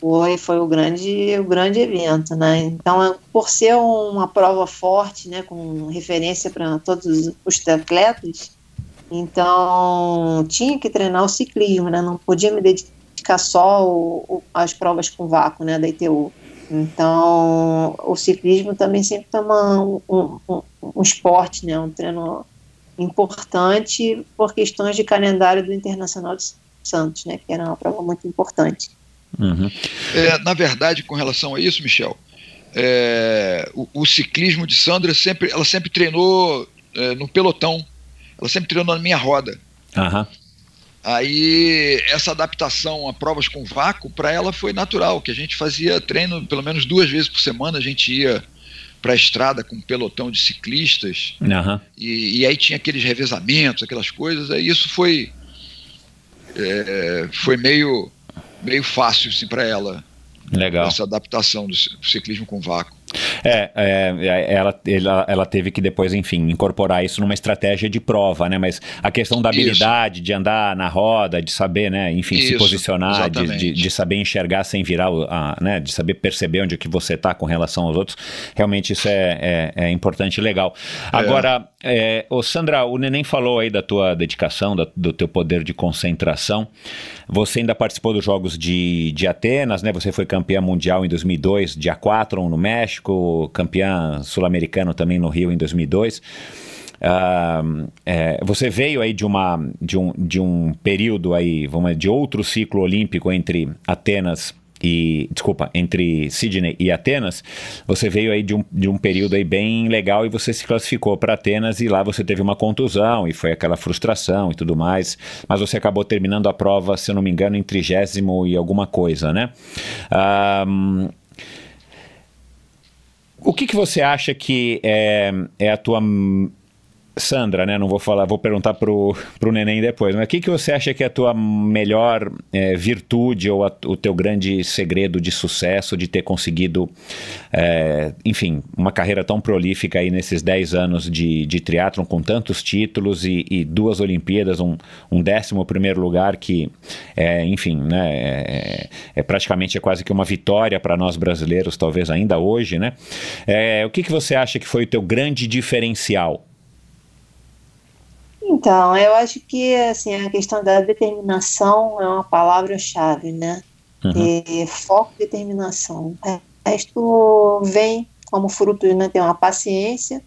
Foi, foi o grande, o grande evento, né? Então, é- por ser uma prova forte, né, com referência para todos os atletas, então tinha que treinar o ciclismo, né? Não podia me dedicar só às provas com vácuo, né, da ITU. Então, o ciclismo também sempre foi uma- um, um, um esporte, né, um treino importante por questões de calendário do Internacional de Santos, né, que era uma prova muito importante. Uhum. É, na verdade, com relação a isso, Michel, é, o, o ciclismo de Sandra sempre, ela sempre treinou é, no pelotão, ela sempre treinou na minha roda. Aham. Aí essa adaptação a provas com vácuo para ela foi natural, que a gente fazia treino pelo menos duas vezes por semana, a gente ia para a estrada com um pelotão de ciclistas Aham. e, e aí tinha aqueles revezamentos, aquelas coisas, aí isso foi é, foi meio meio fácil assim, para ela Legal. essa adaptação do ciclismo com vácuo. É, é, ela, ela, ela teve que depois, enfim, incorporar isso numa estratégia de prova, né? Mas a questão da Isso. habilidade de andar na roda, de saber, né? Enfim, se Isso, posicionar, de, de, de saber enxergar sem virar, a, né? De saber perceber onde é que você está com relação aos outros. Realmente isso é, é, é importante e legal. Agora, é, ô Sandra, o Neném falou aí da tua dedicação, da- do teu poder de concentração. Você ainda participou dos Jogos de, de Atenas, né? Você foi campeã mundial em 2002 de aquatron no México, campeã sul-americano também no Rio em 2002. Ah, é, você veio aí de, uma, de, um, de um período aí, vamos dizer, de outro ciclo olímpico entre Atenas e desculpa, entre Sydney e Atenas, você veio aí de um, de um período aí bem legal e você se classificou para Atenas e lá você teve uma contusão e foi aquela frustração e tudo mais, mas você acabou terminando a prova, se eu não me engano, em trigésimo e alguma coisa, né? Ah, o que, que você acha que é, é a tua. Sandra, né? Não vou falar, vou perguntar pro, pro neném depois, mas o que, que você acha que é a tua melhor é, virtude ou a- o teu grande segredo de sucesso de ter conseguido, é, enfim, uma carreira tão prolífica aí nesses 10 anos de, de triatlon com tantos títulos e, e duas Olimpíadas, um, um décimo primeiro lugar que, é, enfim, né? É, é praticamente é quase que uma vitória para nós brasileiros, talvez ainda hoje, né? É, o que, que você acha que foi o teu grande diferencial? Então, eu acho que assim, a questão da determinação é uma palavra-chave, né? Uhum. E foco e determinação. O resto vem como fruto né, ter uma paciência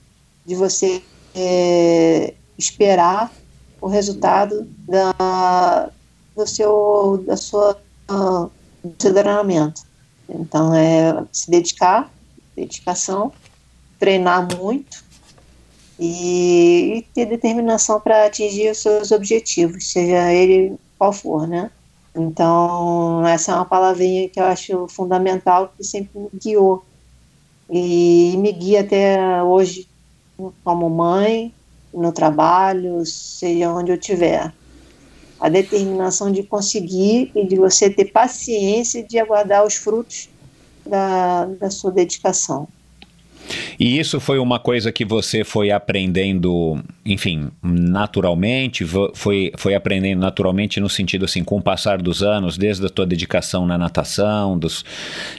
de você é, esperar o resultado da, do seu, da sua, ah, do seu treinamento. Então, é se dedicar, dedicação, treinar muito e, e ter determinação para atingir os seus objetivos, seja ele qual for, né? Então, essa é uma palavrinha que eu acho fundamental, que sempre me guiou e me guia até hoje como mãe, no trabalho, seja onde eu estiver. A determinação de conseguir e de você ter paciência de aguardar os frutos da, da sua dedicação. E isso foi uma coisa que você foi aprendendo, enfim, naturalmente, foi, foi aprendendo naturalmente no sentido assim, com o passar dos anos, desde a tua dedicação na natação, dos,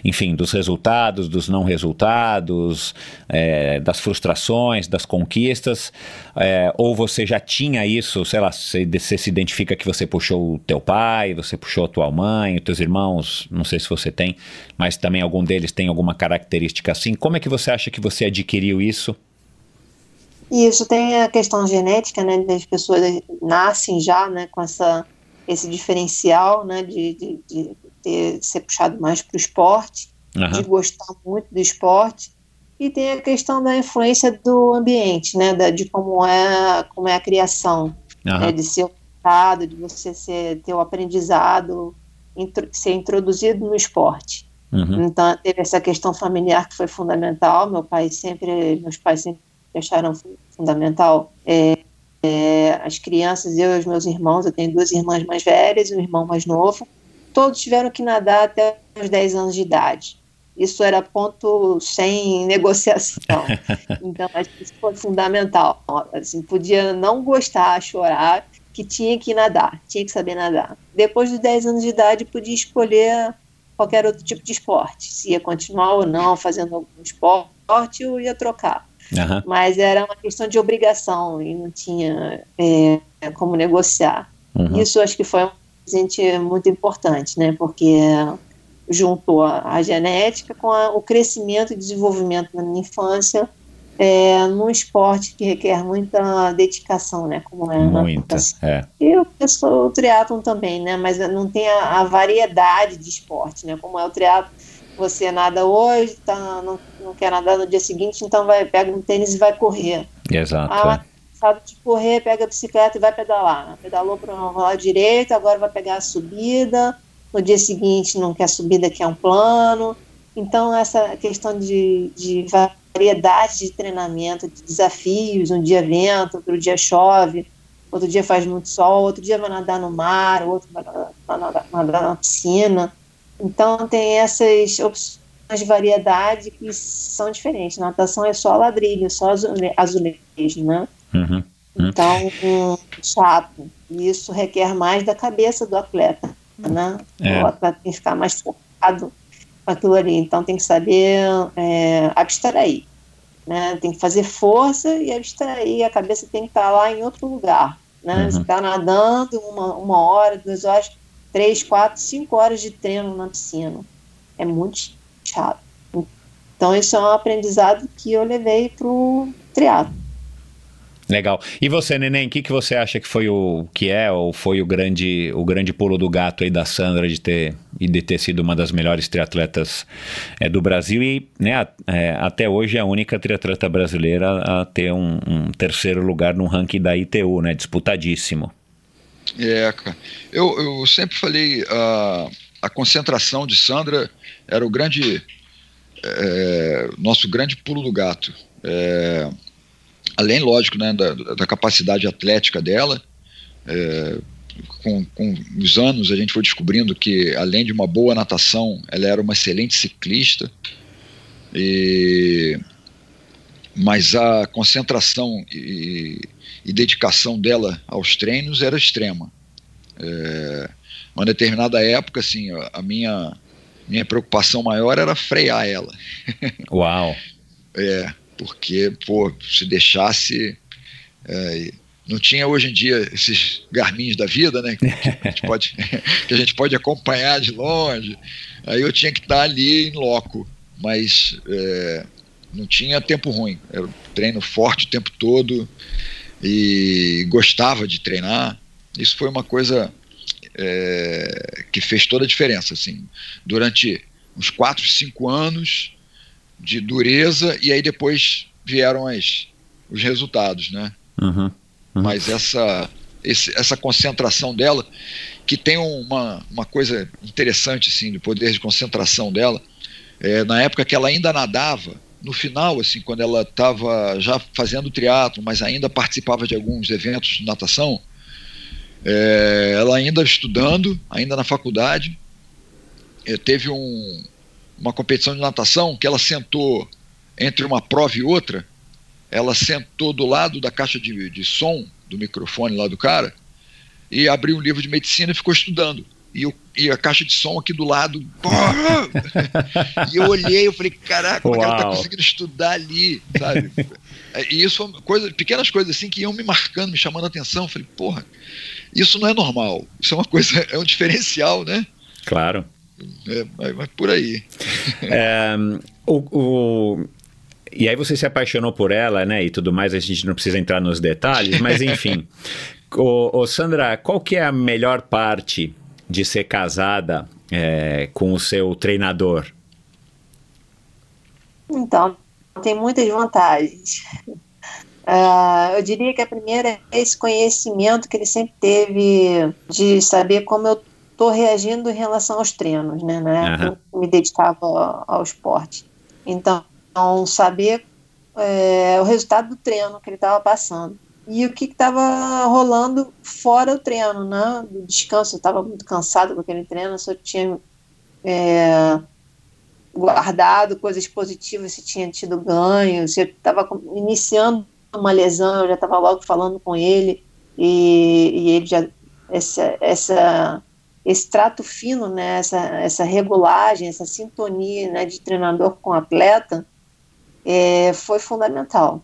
enfim, dos resultados, dos não resultados, é, das frustrações, das conquistas, é, ou você já tinha isso, sei lá, você, você se identifica que você puxou o teu pai, você puxou a tua mãe, os teus irmãos, não sei se você tem, mas também algum deles tem alguma característica assim. Como é que você acha que você adquiriu isso? Isso tem a questão genética, né? Das pessoas nascem já, né, com essa esse diferencial, né, de, de, de ter, ser puxado mais para o esporte, Aham. de gostar muito do esporte. E tem a questão da influência do ambiente, né, da, de como é como é a criação, Aham. né, de ser orientado, de você ser, ter o aprendizado, intro- ser introduzido no esporte. Uhum. Então teve essa questão familiar que foi fundamental. Meu pai sempre, meus pais sempre acharam fu- fundamental é, é, as crianças, eu e os meus irmãos, eu tenho duas irmãs mais velhas e um irmão mais novo, todos tiveram que nadar até os 10 anos de idade. Isso era ponto sem negociação. Então, acho que isso foi fundamental. Assim, podia não gostar, chorar, que tinha que nadar, tinha que saber nadar. Depois dos 10 anos de idade, podia escolher qualquer outro tipo de esporte, se ia continuar ou não fazendo algum esporte ou ia trocar. Uhum. Mas era uma questão de obrigação e não tinha é, como negociar. Uhum. Isso acho que foi um presente muito importante, né? Porque juntou a, a genética com a, o crescimento e desenvolvimento na minha infância é, num esporte que requer muita dedicação, né? Como é muita, é. E o, o triatlon também, né? Mas não tem a, a, variedade de esporte, né? Como é o triatlon, você nada hoje, tá, não, não quer nadar no dia seguinte, então vai pega um tênis e vai correr. Exato. Ah, é. Sabe de correr, pega a bicicleta e vai pedalar. Pedalou para o lado direito, agora vai pegar a subida no dia seguinte não quer subida, quer um plano. Então, essa questão de, de variedade de treinamento, de desafios, um dia vento, outro dia chove, outro dia faz muito sol, outro dia vai nadar no mar, outro vai nadar, nadar na piscina. Então, tem essas opções de variedade que são diferentes. Natação é só ladrilho, só azulejo, né? Uhum. Então, um, chato. E isso requer mais da cabeça do atleta né? É. O atleta tem que ficar mais focado com aquilo ali. Então tem que saber é, abstrair. Né? Tem que fazer força e abstrair. A cabeça tem que estar lá em outro lugar. Né? Uhum. Você está nadando uma, uma hora, duas horas, três, quatro, cinco horas de treino na piscina. É muito chato. Então, isso é um aprendizado que eu levei para o triatlo. Legal. E você, Neném, o que, que você acha que foi o que é ou foi o grande o grande pulo do gato aí da Sandra de ter e de ter sido uma das melhores triatletas é, do Brasil e né, é, até hoje é a única triatleta brasileira a ter um, um, terceiro lugar no ranking da ITU, né? Disputadíssimo. É, cara. Eu, eu sempre falei a, a concentração de Sandra era o grande é, nosso grande pulo do gato. É, além, lógico, né, da, da capacidade atlética dela, é, com, com, os anos a gente foi descobrindo que, além de uma boa natação, ela era uma excelente ciclista, e, mas a concentração e, e dedicação dela aos treinos era extrema. É, uma determinada época, assim, a minha, minha preocupação maior era frear ela. Uau! é, porque, pô, se deixasse. É, não tinha hoje em dia esses garminhos da vida, né? Que a gente pode, que a gente pode acompanhar de longe. Aí eu tinha que estar ali em loco, mas é, não tinha tempo ruim. Era um treino forte o tempo todo e gostava de treinar. Isso foi uma coisa é, que fez toda a diferença. Assim, durante uns 4, 5 anos, de dureza e aí depois vieram as, os resultados, né? Uhum, uhum. Mas essa, esse, essa concentração dela, que tem uma, uma coisa interessante, assim, do poder de concentração dela, é, na época que ela ainda nadava, no final, assim, quando ela estava já fazendo triatlo, mas ainda participava de alguns eventos de natação, é, ela ainda estudando, ainda na faculdade, é, teve um, uma competição de natação que ela sentou entre uma prova e outra, ela sentou do lado da caixa de, de som do microfone lá do cara e abriu um livro de medicina e ficou estudando. E, eu, e a caixa de som aqui do lado. e eu olhei, eu falei, caraca, como é que ela tá conseguindo estudar ali, sabe? E isso foi coisa, pequenas coisas assim que iam me marcando, me chamando a atenção. Eu falei, porra, isso não é normal. Isso é uma coisa, é um diferencial, né? Claro. É, mas, mas por aí. É, o, o, e aí você se apaixonou por ela, né? E tudo mais, a gente não precisa entrar nos detalhes, mas enfim. o, o, Sandra, qual que é a melhor parte de ser casada é, com o seu treinador? Então, tem muitas vantagens. Uh, eu diria que a primeira é esse conhecimento que ele sempre teve de saber como eu estou reagindo em relação aos treinos, né? né? Eu me dedicava ao esporte. Então, saber é, o resultado do treino que ele estava passando. e o que estava rolando fora o treino, né? Do descanso, eu estava muito cansado com aquele treino, só tinha é, guardado coisas positivas, se tinha tido ganho, se estava iniciando uma lesão, eu já estava logo falando com ele e, e ele já essa, essa esse trato fino, né, essa, essa regulagem, essa sintonia né, de treinador com atleta é, foi fundamental.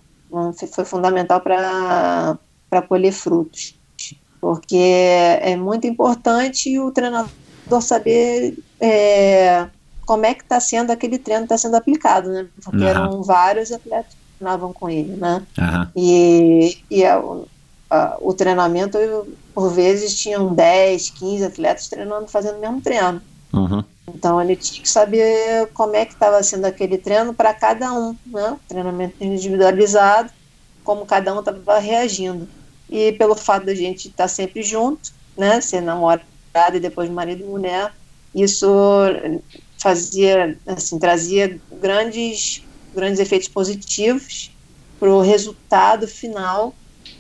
Foi fundamental para colher frutos. Porque é muito importante o treinador saber é, como é que está sendo aquele treino está sendo aplicado, né? Porque uhum. eram vários atletas que treinavam com ele, né? Uhum. E, e a, a, o treinamento, por vezes, tinham 10, 15 atletas treinando, fazendo o mesmo treino. Uhum. Então ele tinha que saber como é que estava sendo aquele treino para cada um, né? Treinamento individualizado, como cada um estava reagindo. E pelo fato da gente estar tá sempre junto, né? Ser namorado e depois marido e mulher, isso fazia, assim, trazia grandes, grandes efeitos positivos para o resultado final,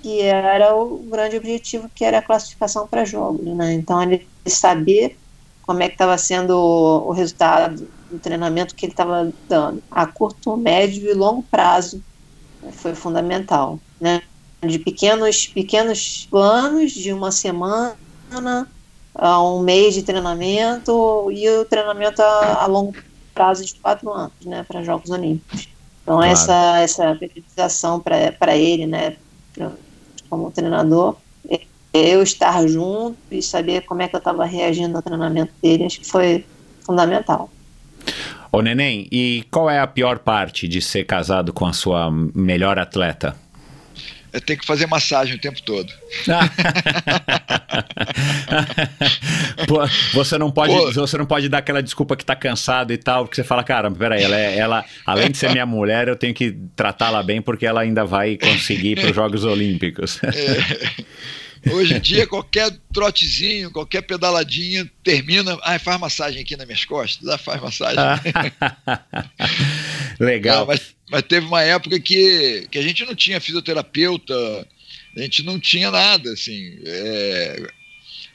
que era o grande objetivo, que era a classificação para jogos, né? Então ele saber como é que estava sendo o, o resultado do treinamento que ele estava dando a curto, médio e longo prazo foi fundamental, né? De pequenos pequenos planos de uma semana a um mês de treinamento e o treinamento a, a longo prazo de quatro anos, né, para Jogos Olímpicos. Então claro. essa essa periodização para ele, né, como treinador, eu estar junto e saber como é que eu estava reagindo ao treinamento dele, acho que foi fundamental. Ô Neném, e qual é a pior parte de ser casado com a sua melhor atleta? É ter que fazer massagem o tempo todo. Pô, você não pode, Pô. você não pode dar aquela desculpa que tá cansado e tal, porque você fala, cara, peraí, ela, é, ela além de ser minha mulher, eu tenho que tratá-la bem porque ela ainda vai conseguir para os Jogos Olímpicos. É. Hoje em dia, qualquer trotezinho, qualquer pedaladinha, termina. Ah, faz massagem aqui nas minhas costas. Ah, faz massagem. Legal. Não, mas, mas, teve uma época que, que a gente não tinha fisioterapeuta, a gente não tinha nada, assim, é,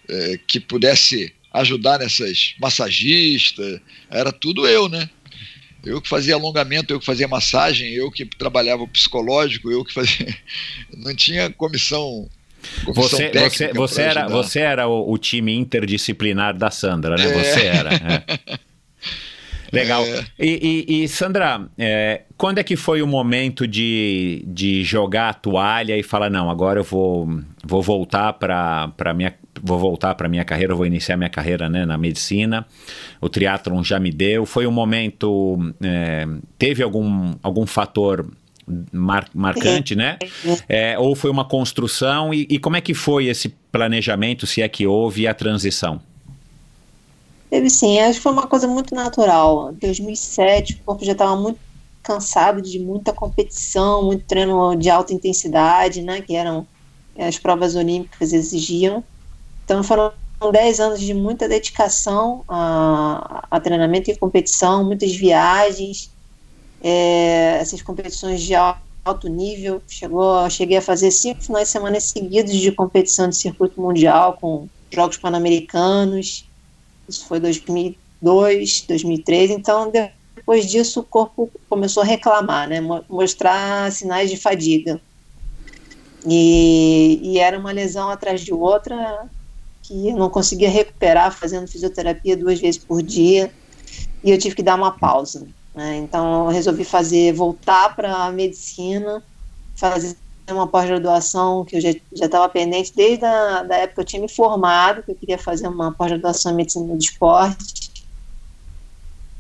é, que pudesse ajudar nessas massagistas. Era tudo eu, né? Eu que fazia alongamento, eu que fazia massagem, eu que trabalhava o psicológico, eu que fazia. Não tinha comissão você, você, você era, você era o, o, time interdisciplinar da Sandra, né? É. Você era. É. Legal. É. E, e, e, Sandra, é, quando é que foi o momento de, de jogar a toalha e falar não, agora eu vou, vou voltar para minha vou voltar para minha carreira, vou iniciar minha carreira né, na medicina. O triatlon já me deu. Foi um momento. É, teve algum, algum fator mar, marcante, né? É, ou foi uma construção? E, e, como é que foi esse planejamento, se é que houve, a transição? Teve sim, acho que foi uma coisa muito natural. Em 2007, o corpo já estava muito cansado de muita competição, muito treino de alta intensidade, né? Que eram as provas olímpicas exigiam. Então foram 10 anos de muita dedicação a, a treinamento e competição, muitas viagens, é, essas competições de alto nível. Chegou, cheguei a fazer cinco finais de semana seguidos de competição de circuito mundial com Jogos Pan-Americanos. Isso foi 2002, 2003. Então, depois disso, o corpo começou a reclamar, né, mostrar sinais de fadiga. E, e era uma lesão atrás de outra que eu não conseguia recuperar fazendo fisioterapia duas vezes por dia e eu tive que dar uma pausa. Né? Então, eu resolvi fazer, voltar para a medicina, fazer uma pós-graduação que eu já estava pendente desde a da época que eu tinha me formado, que eu queria fazer uma pós-graduação em medicina do esporte.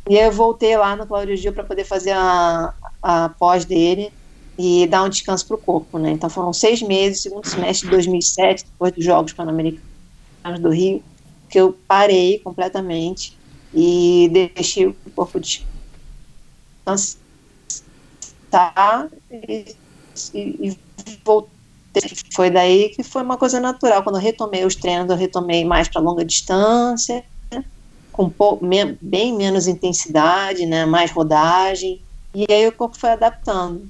E aí eu voltei lá no Cláudio Gil para poder fazer a, a pós dele e dar um descanso para o corpo, né? Então foram seis meses, segundo semestre de 2007, depois dos Jogos Pan-Americanos do Rio, que eu parei completamente e deixei o corpo descansar tá e, e, e. Foi daí que foi uma coisa natural. Quando eu retomei os treinos, eu retomei mais para longa distância, com pouco, bem menos intensidade, né, mais rodagem. E aí o corpo foi adaptando.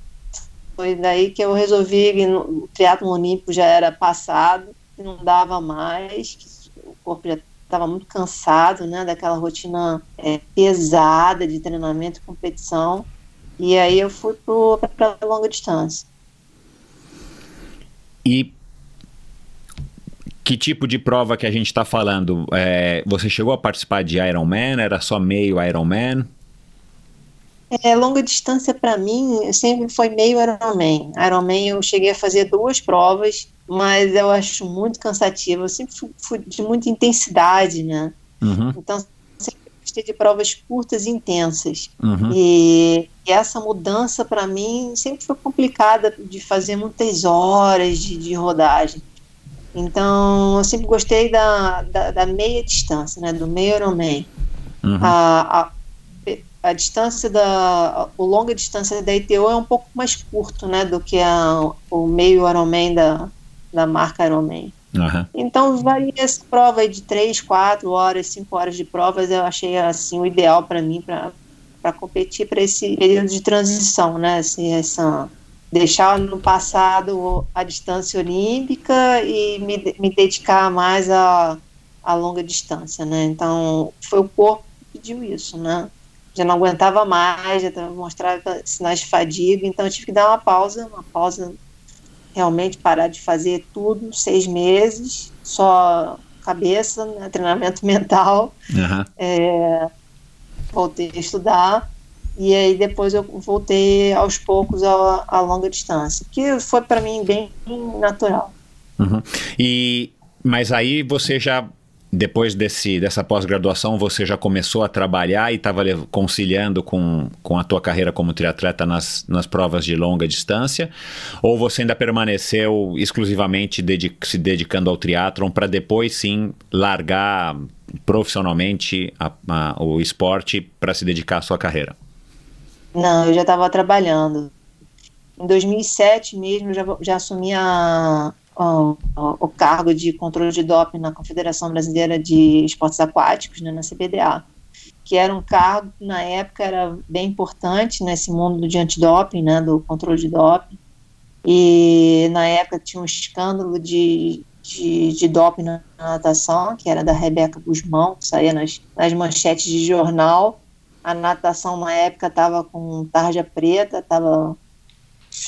foi daí que eu resolvi que o triatlo olímpico já era passado, não dava mais, o corpo já estava muito cansado, né, daquela rotina é, pesada de treinamento e competição. E aí eu fui para longa distância. E que tipo de prova que a gente está falando? É, você chegou a participar de Ironman? Era só meio Ironman? É, longa distância para mim sempre foi meio Ironman. Ironman eu cheguei a fazer duas provas, mas eu acho muito cansativo. Eu sempre fui, fui de muita intensidade, né? Uhum. Então sempre gostei de provas curtas e intensas. Uhum. E, e, essa mudança para mim sempre foi complicada de fazer muitas horas de, de rodagem. Então eu sempre gostei da, da, da meia distância, né? Do meio Ironman. Uhum. A, a a distância da o longa distância da ITO é um pouco mais curto, né, do que a, o meio Ironman da, da marca Ironman. Uhum. Então varia essa prova de 3, 4 horas, 5 horas de provas, eu achei assim o ideal para mim para competir para esse período de transição, né, assim, essa deixar no passado a distância olímpica e me, me dedicar mais a, a longa distância, né? Então foi o corpo que pediu isso, né? Já não aguentava mais, já mostrava sinais de fadiga, então eu tive que dar uma pausa, uma pausa realmente parar de fazer tudo, seis meses, só cabeça, né, treinamento mental, uhum. é, voltei a estudar e aí depois eu voltei aos poucos a, a longa distância, que foi para mim bem natural. Uhum. E mas aí você já depois desse, dessa pós-graduação, você já começou a trabalhar e estava conciliando com, com a tua carreira como triatleta nas, nas provas de longa distância? Ou você ainda permaneceu exclusivamente dedic se dedicando ao triatlon para depois sim largar profissionalmente a, a, o esporte para se dedicar à sua carreira? Não, eu já estava trabalhando. Em 2007 mesmo, já, já assumi a, o, cargo de controle de doping na Confederação Brasileira de Esportes Aquáticos, né, na CBDA, que era um cargo que na época era bem importante nesse mundo de antidoping, né, do controle de doping, e na época tinha um escândalo de, de, de doping na natação, que era da Rebeca Guzmão, que saía nas, nas manchetes de jornal, a natação na época estava com tarja preta, estava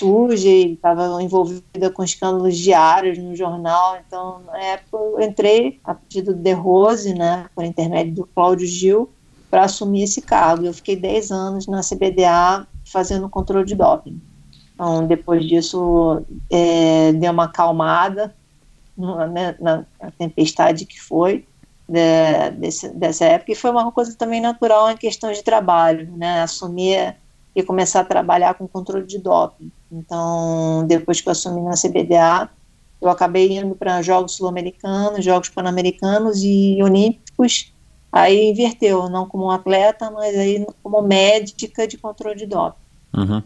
e estava envolvida com escândalos diários no jornal. Então, na época, eu entrei a pedido do De Rose, né, por intermédio do Cláudio Gil, para assumir esse cargo. Eu fiquei 10 anos na CBDA fazendo controle de doping. Então, depois disso, é, deu uma acalmada né, na, tempestade que foi de, desse, dessa época, e foi uma coisa também natural em questão de trabalho, né, assumir e começar a trabalhar com controle de doping. Então, depois que eu assumi na CBDA, eu acabei indo para Jogos Sul-Americanos, Jogos Pan-Americanos e Olímpicos. Aí inverteu, não como atleta, mas aí como médica de controle de doping. Uhum.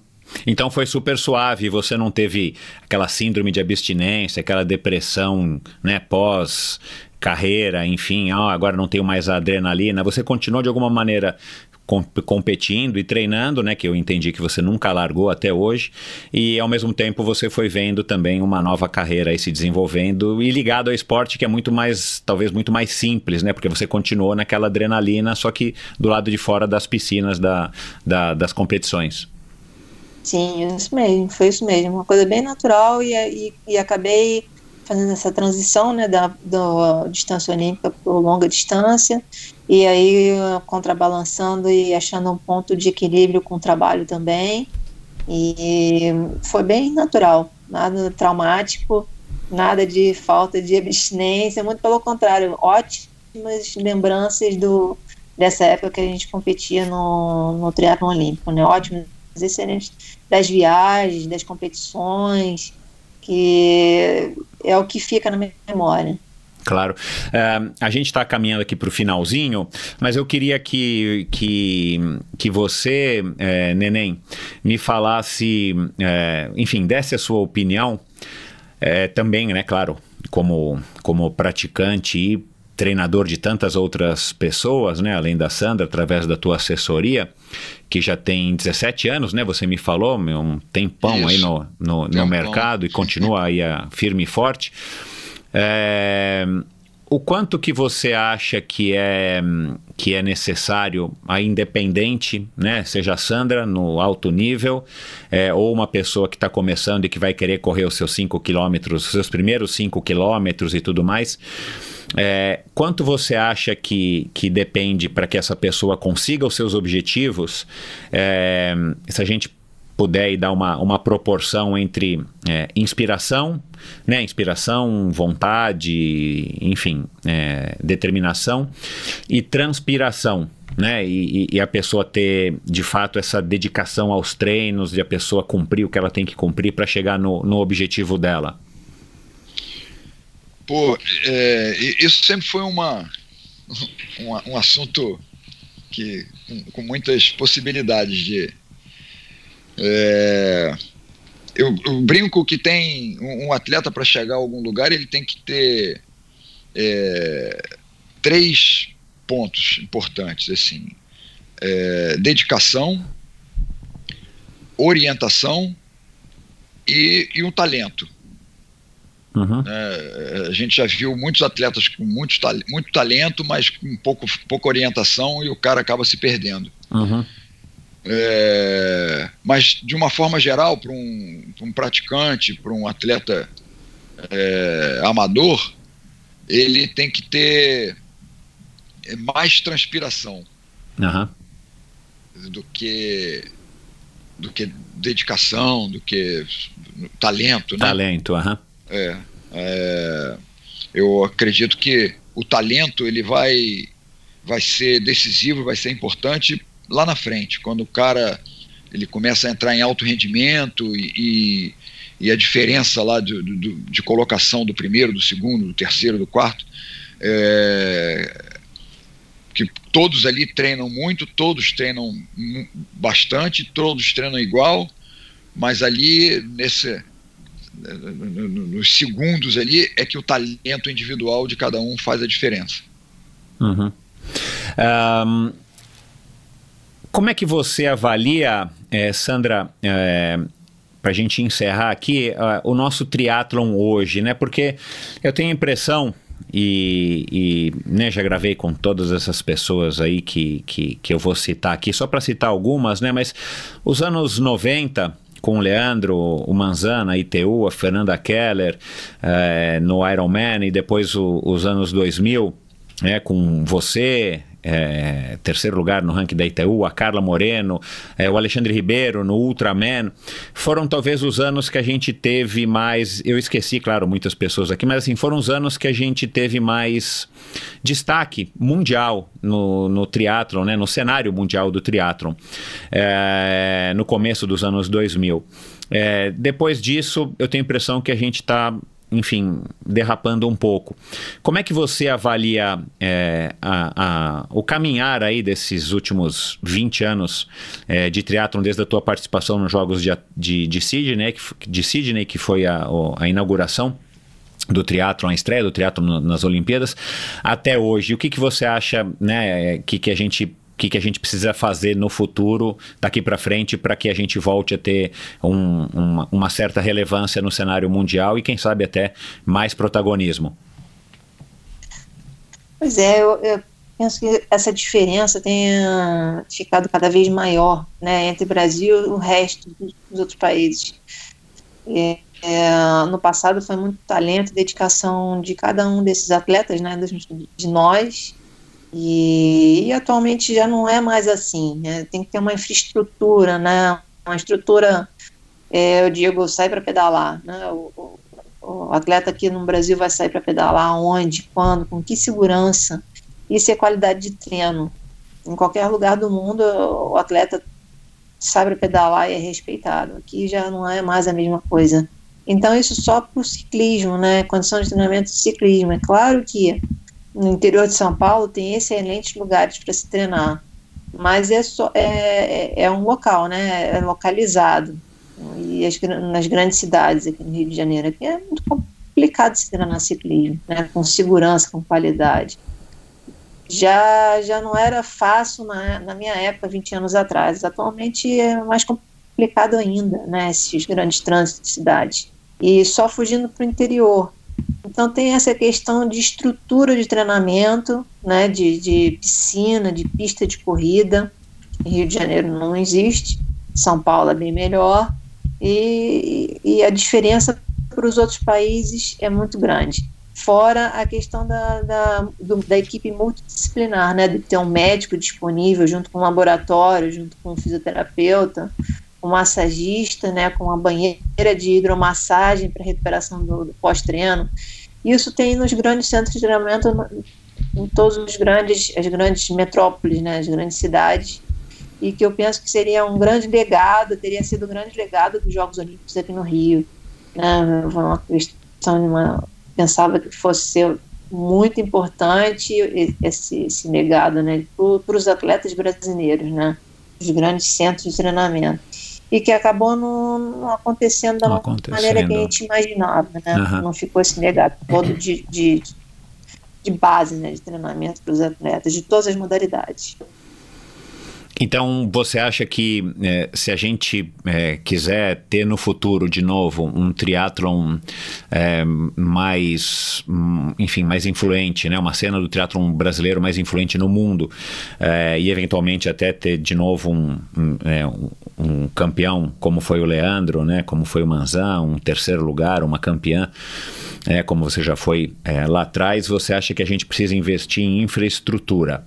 Então foi super suave, você não teve aquela síndrome de abstinência, aquela depressão, né, pós carreira, enfim, ah, agora não tenho mais adrenalina. Você continuou de alguma maneira competindo e treinando, né, que eu entendi que você nunca largou até hoje, e ao mesmo tempo você foi vendo também uma nova carreira aí se desenvolvendo e ligado ao esporte que é muito mais, talvez muito mais simples, né, porque você continuou naquela adrenalina, só que do lado de fora das piscinas da, da das competições. Sim, isso mesmo, foi isso mesmo, uma coisa bem natural e, e, e acabei fazendo essa transição, né, da, da distância olímpica para longa distância e aí contrabalançando e achando um ponto de equilíbrio com o trabalho também. E foi bem natural, nada traumático, nada de falta de abstinência, muito pelo contrário, ótimas lembranças do, dessa época que a gente competia no, no triatlo olímpico, né? Ótimas, excelentes das viagens, das competições, que é o que fica na memória. Claro. Uh, a gente está caminhando aqui para o finalzinho, mas eu queria que, que, que você, é, Neném, me falasse, é, enfim, desse a sua opinião, é, também, né, claro, como, como praticante e treinador de tantas outras pessoas, né, além da Sandra, através da tua assessoria, que já tem 17 anos, né, você me falou, um tempão Isso. aí no, no, no mercado e continua aí a, firme e forte. É, o quanto que você acha que é, que é necessário a independente, né? Seja a Sandra no alto nível, é, ou uma pessoa que está começando e que vai querer correr os seus 5 quilômetros, seus primeiros 5 quilômetros e tudo mais. É, quanto você acha que, que depende para que essa pessoa consiga os seus objetivos? É, se a gente puder dar uma, uma proporção entre é, inspiração, né, inspiração, vontade, enfim, é, determinação e transpiração, né, e, e, a pessoa ter de fato essa dedicação aos treinos, de a pessoa cumprir o que ela tem que cumprir para chegar no, no objetivo dela. Pô, é, isso sempre foi uma, um, um assunto que com, com muitas possibilidades de é, eu, eu, brinco que tem um, um atleta para chegar a algum lugar, ele tem que ter é, três pontos importantes assim: é, dedicação, orientação e, e um talento. Uhum. É, a gente já viu muitos atletas com muito, muito talento, mas com pouco, pouca orientação e o cara acaba se perdendo. Uhum. É, mas, de uma forma geral, para um, um, praticante, para um atleta é, amador, ele tem que ter mais transpiração uhum. do que do que dedicação, do que talento. Né? Talento, aham. Uhum. É, é, eu acredito que o talento ele vai vai ser decisivo, vai ser importante lá na frente, quando o cara ele começa a entrar em alto rendimento e, e, e a diferença lá de, de, de, colocação do primeiro, do segundo, do terceiro, do quarto, é, que todos ali treinam muito, todos treinam bastante, todos treinam igual, mas ali nesse nos segundos ali é que o talento individual de cada um faz a diferença. Uhum. Um, como é que você avalia, é, Sandra, é, para a gente encerrar aqui, uh, o nosso triatlon hoje, né? Porque eu tenho a impressão, e, e né, já gravei com todas essas pessoas aí que, que, que eu vou citar aqui, só para citar algumas, né? Mas os anos 90 com o Leandro, o Manzana, a ITU, a Fernanda Keller no Ironman e depois o, os anos 2000 é, com você, é, terceiro lugar no ranking da ITU, a Carla Moreno, é, o Alexandre Ribeiro no Ultraman, foram talvez os anos que a gente teve mais. Eu esqueci, claro, muitas pessoas aqui, mas assim, foram os anos que a gente teve mais destaque mundial no, no triatlon, né, no cenário mundial do triatlon, é, no começo dos anos 2000. É, depois disso, eu tenho a impressão que a gente está enfim, derrapando um pouco. Como é que você avalia é, a, a, o caminhar aí desses últimos 20 anos é, de triatlon, desde a tua participação nos Jogos de, de, de, Sydney, que, de Sydney, que foi a, a inauguração do triatlon, a estreia do triatlon nas Olimpíadas, até hoje. O que, que você acha né, que, que a gente que, que a gente precisa fazer no futuro, daqui para frente, para que a gente volte a ter um, uma, uma, certa relevância no cenário mundial e, quem sabe, até mais protagonismo? Pois é, eu, eu penso que essa diferença tenha ficado cada vez maior né, entre o Brasil e o resto dos outros países. É, é, no passado foi muito talento e dedicação de cada um desses atletas, né, de nós, e, e, atualmente já não é mais assim. Né? Tem que ter uma infraestrutura, né? Uma estrutura, é, eu digo, sai para pedalar. Né? O, o, o, atleta aqui no Brasil vai sair para pedalar onde, quando, com que segurança. Isso é qualidade de treino. Em qualquer lugar do mundo, o atleta sai para pedalar e é respeitado. Aqui já não é mais a mesma coisa. Então, isso só para o ciclismo, né? Condição de treinamento de ciclismo. É claro que no interior de São Paulo tem excelentes lugares para se treinar, mas é, só, é, é, é um local, né? É localizado. E as, nas grandes cidades aqui no Rio de Janeiro aqui é muito complicado se treinar ciclismo, né, com segurança, com qualidade. Já, já não era fácil na, na minha época, 20 anos atrás. Atualmente é mais complicado ainda, né, esses grandes trânsitos de cidade. E só fugindo para o interior. Então tem essa questão de estrutura de treinamento, né, de, de piscina, de pista de corrida. Rio de Janeiro não existe, São Paulo é bem melhor, e, e a diferença para os outros países é muito grande. Fora a questão da, da, do, da equipe multidisciplinar, né, de ter um médico disponível junto com um laboratório, junto com um fisioterapeuta, um massagista, né, com uma banheira de hidromassagem para recuperação do, do pós-treino. Isso tem nos grandes centros de treinamento, em todos os grandes, as grandes metrópoles, né, as grandes cidades, e que eu penso que seria um grande legado, teria sido um grande legado dos Jogos Olímpicos aqui no Rio. Né, uma questão, uma, pensava que fosse ser muito importante esse, esse legado, né, para os atletas brasileiros, né, os grandes centros de treinamento e que acabou não, não acontecendo da não maneira que a gente imaginava, né? Uhum. Não ficou esse legado todo de, de, de base, né, de treinamento para os atletas, de todas as modalidades. Então, você acha que é, se a gente é, quiser ter no futuro de novo um triatlon é, mais, hum, enfim, mais influente, né? uma cena do triatlon brasileiro mais influente no mundo e eventualmente até ter de novo um, um, é, um, campeão como foi o Leandro, né? como foi o Manzan, um terceiro lugar, uma campeã, como você já foi lá atrás, você acha que a gente precisa investir em infraestrutura?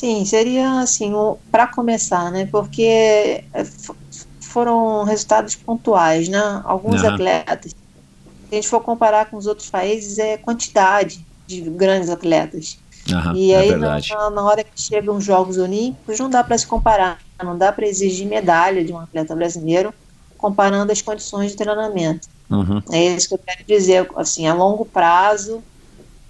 Sim, seria assim, para começar, né? Porque é, foram resultados pontuais, né? Alguns uhum. atletas, se a gente for comparar com os outros países, é quantidade de grandes atletas. Uhum, e é aí, é na, na, hora que chegam os Jogos Olímpicos, não dá para se comparar, não dá para exigir medalha de um atleta brasileiro comparando as condições de treinamento. Uhum. É isso que eu quero dizer, assim, a longo prazo,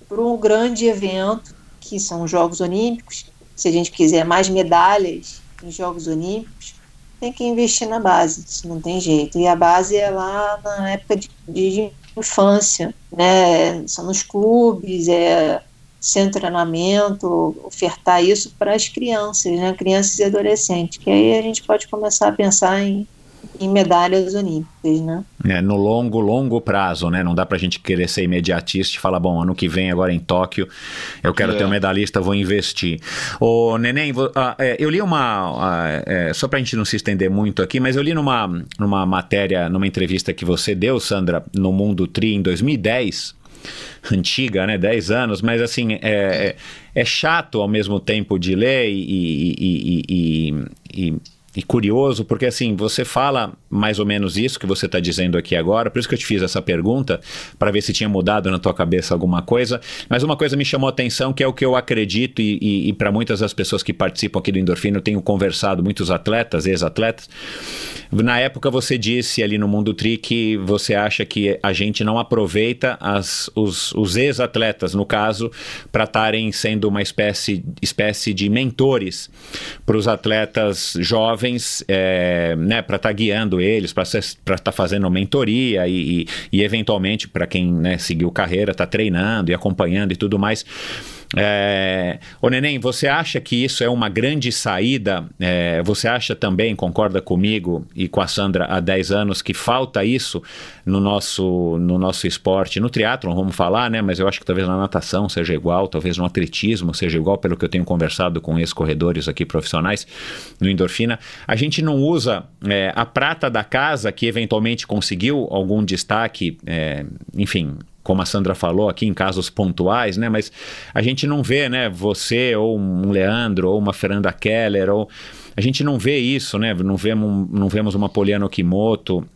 para um grande evento, que são os Jogos Olímpicos, se a gente quiser mais medalhas em Jogos Olímpicos, tem que investir na base, isso não tem jeito. E a base é lá na época de, de infância, né? São nos clubes, é sem treinamento, ofertar isso para as crianças, né? Crianças e adolescentes, que aí a gente pode começar a pensar em em medalhas olímpicas, né? É, no longo, longo prazo, né? Não dá pra gente querer ser imediatista e falar, bom, ano que vem, agora em Tóquio, eu quero é. ter um medalhista, vou investir. Ô, Neném, vou, ah, é, eu li uma, ah, é, só pra gente não se estender muito aqui, mas eu li numa, numa matéria, numa entrevista que você deu, Sandra, no Mundo Tri, em 2010, antiga, né? 10 anos, mas assim, é, é, é chato ao mesmo tempo de ler e, e, e, e, e curioso, porque assim, você fala mais ou menos isso que você está dizendo aqui agora, por isso que eu te fiz essa pergunta, para ver se tinha mudado na tua cabeça alguma coisa, mas uma coisa me chamou a atenção, que é o que eu acredito, e, e, e para muitas das pessoas que participam aqui do Endorfina, eu tenho conversado, muitos atletas, ex-atletas, na época você disse ali no Mundo Tri que você acha que a gente não aproveita as, os, os ex-atletas, no caso, para estarem sendo uma espécie, espécie de mentores para os atletas jovens, jovens, é, né, para estar tá guiando eles, para estar tá fazendo mentoria e, e, e eventualmente para quem né, seguiu carreira, está treinando e acompanhando e tudo mais. É, ô Neném, você acha que isso é uma grande saída? É, você acha também, concorda comigo e com a Sandra há 10 anos, que falta isso no nosso, no nosso esporte? No triatlon, vamos falar, né? Mas eu acho que talvez na natação seja igual, talvez no atletismo seja igual, pelo que eu tenho conversado com ex-corredores aqui profissionais no Endorfina. A gente não usa é, a prata da casa, que eventualmente conseguiu algum destaque, é, enfim, como a Sandra falou aqui, em casos pontuais, né? Mas a gente não vê, né? Você ou um Leandro ou uma Fernanda Keller ou a gente não vê isso, né? Não vemos, não vemos uma Poliana Okimoto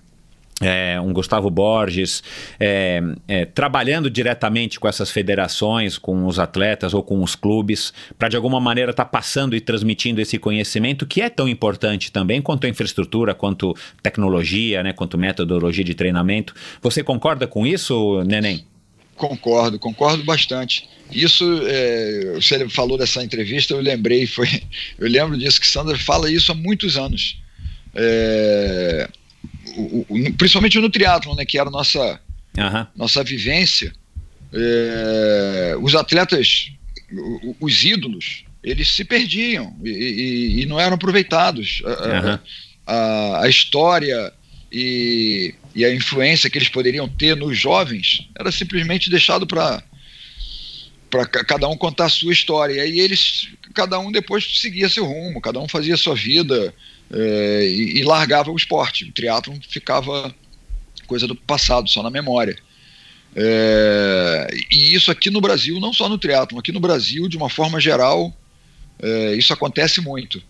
é, um Gustavo Borges, é, é, trabalhando diretamente com essas federações, com os atletas ou com os clubes, para de alguma maneira estar tá passando e transmitindo esse conhecimento que é tão importante também quanto a infraestrutura, quanto tecnologia, né, quanto metodologia de treinamento. Você concorda com isso, Neném? Concordo, concordo bastante. Isso, é, você falou dessa entrevista, eu lembrei, foi, eu lembro disso que Sandra fala isso há muitos anos. É, o, o, principalmente no triatlo, né, que era a nossa, uhum. nossa vivência, é, os atletas, os ídolos, eles se perdiam e, e, e não eram aproveitados. Uhum. A, a, a, história e, e, a influência que eles poderiam ter nos jovens era simplesmente deixado para para cada um contar a sua história. E aí eles, cada um depois seguia seu rumo, cada um fazia sua vida é, e, e, largava o esporte. O triatlon ficava coisa do passado, só na memória. É, e isso aqui no Brasil, não só no triatlon, aqui no Brasil, de uma forma geral, é, isso acontece muito.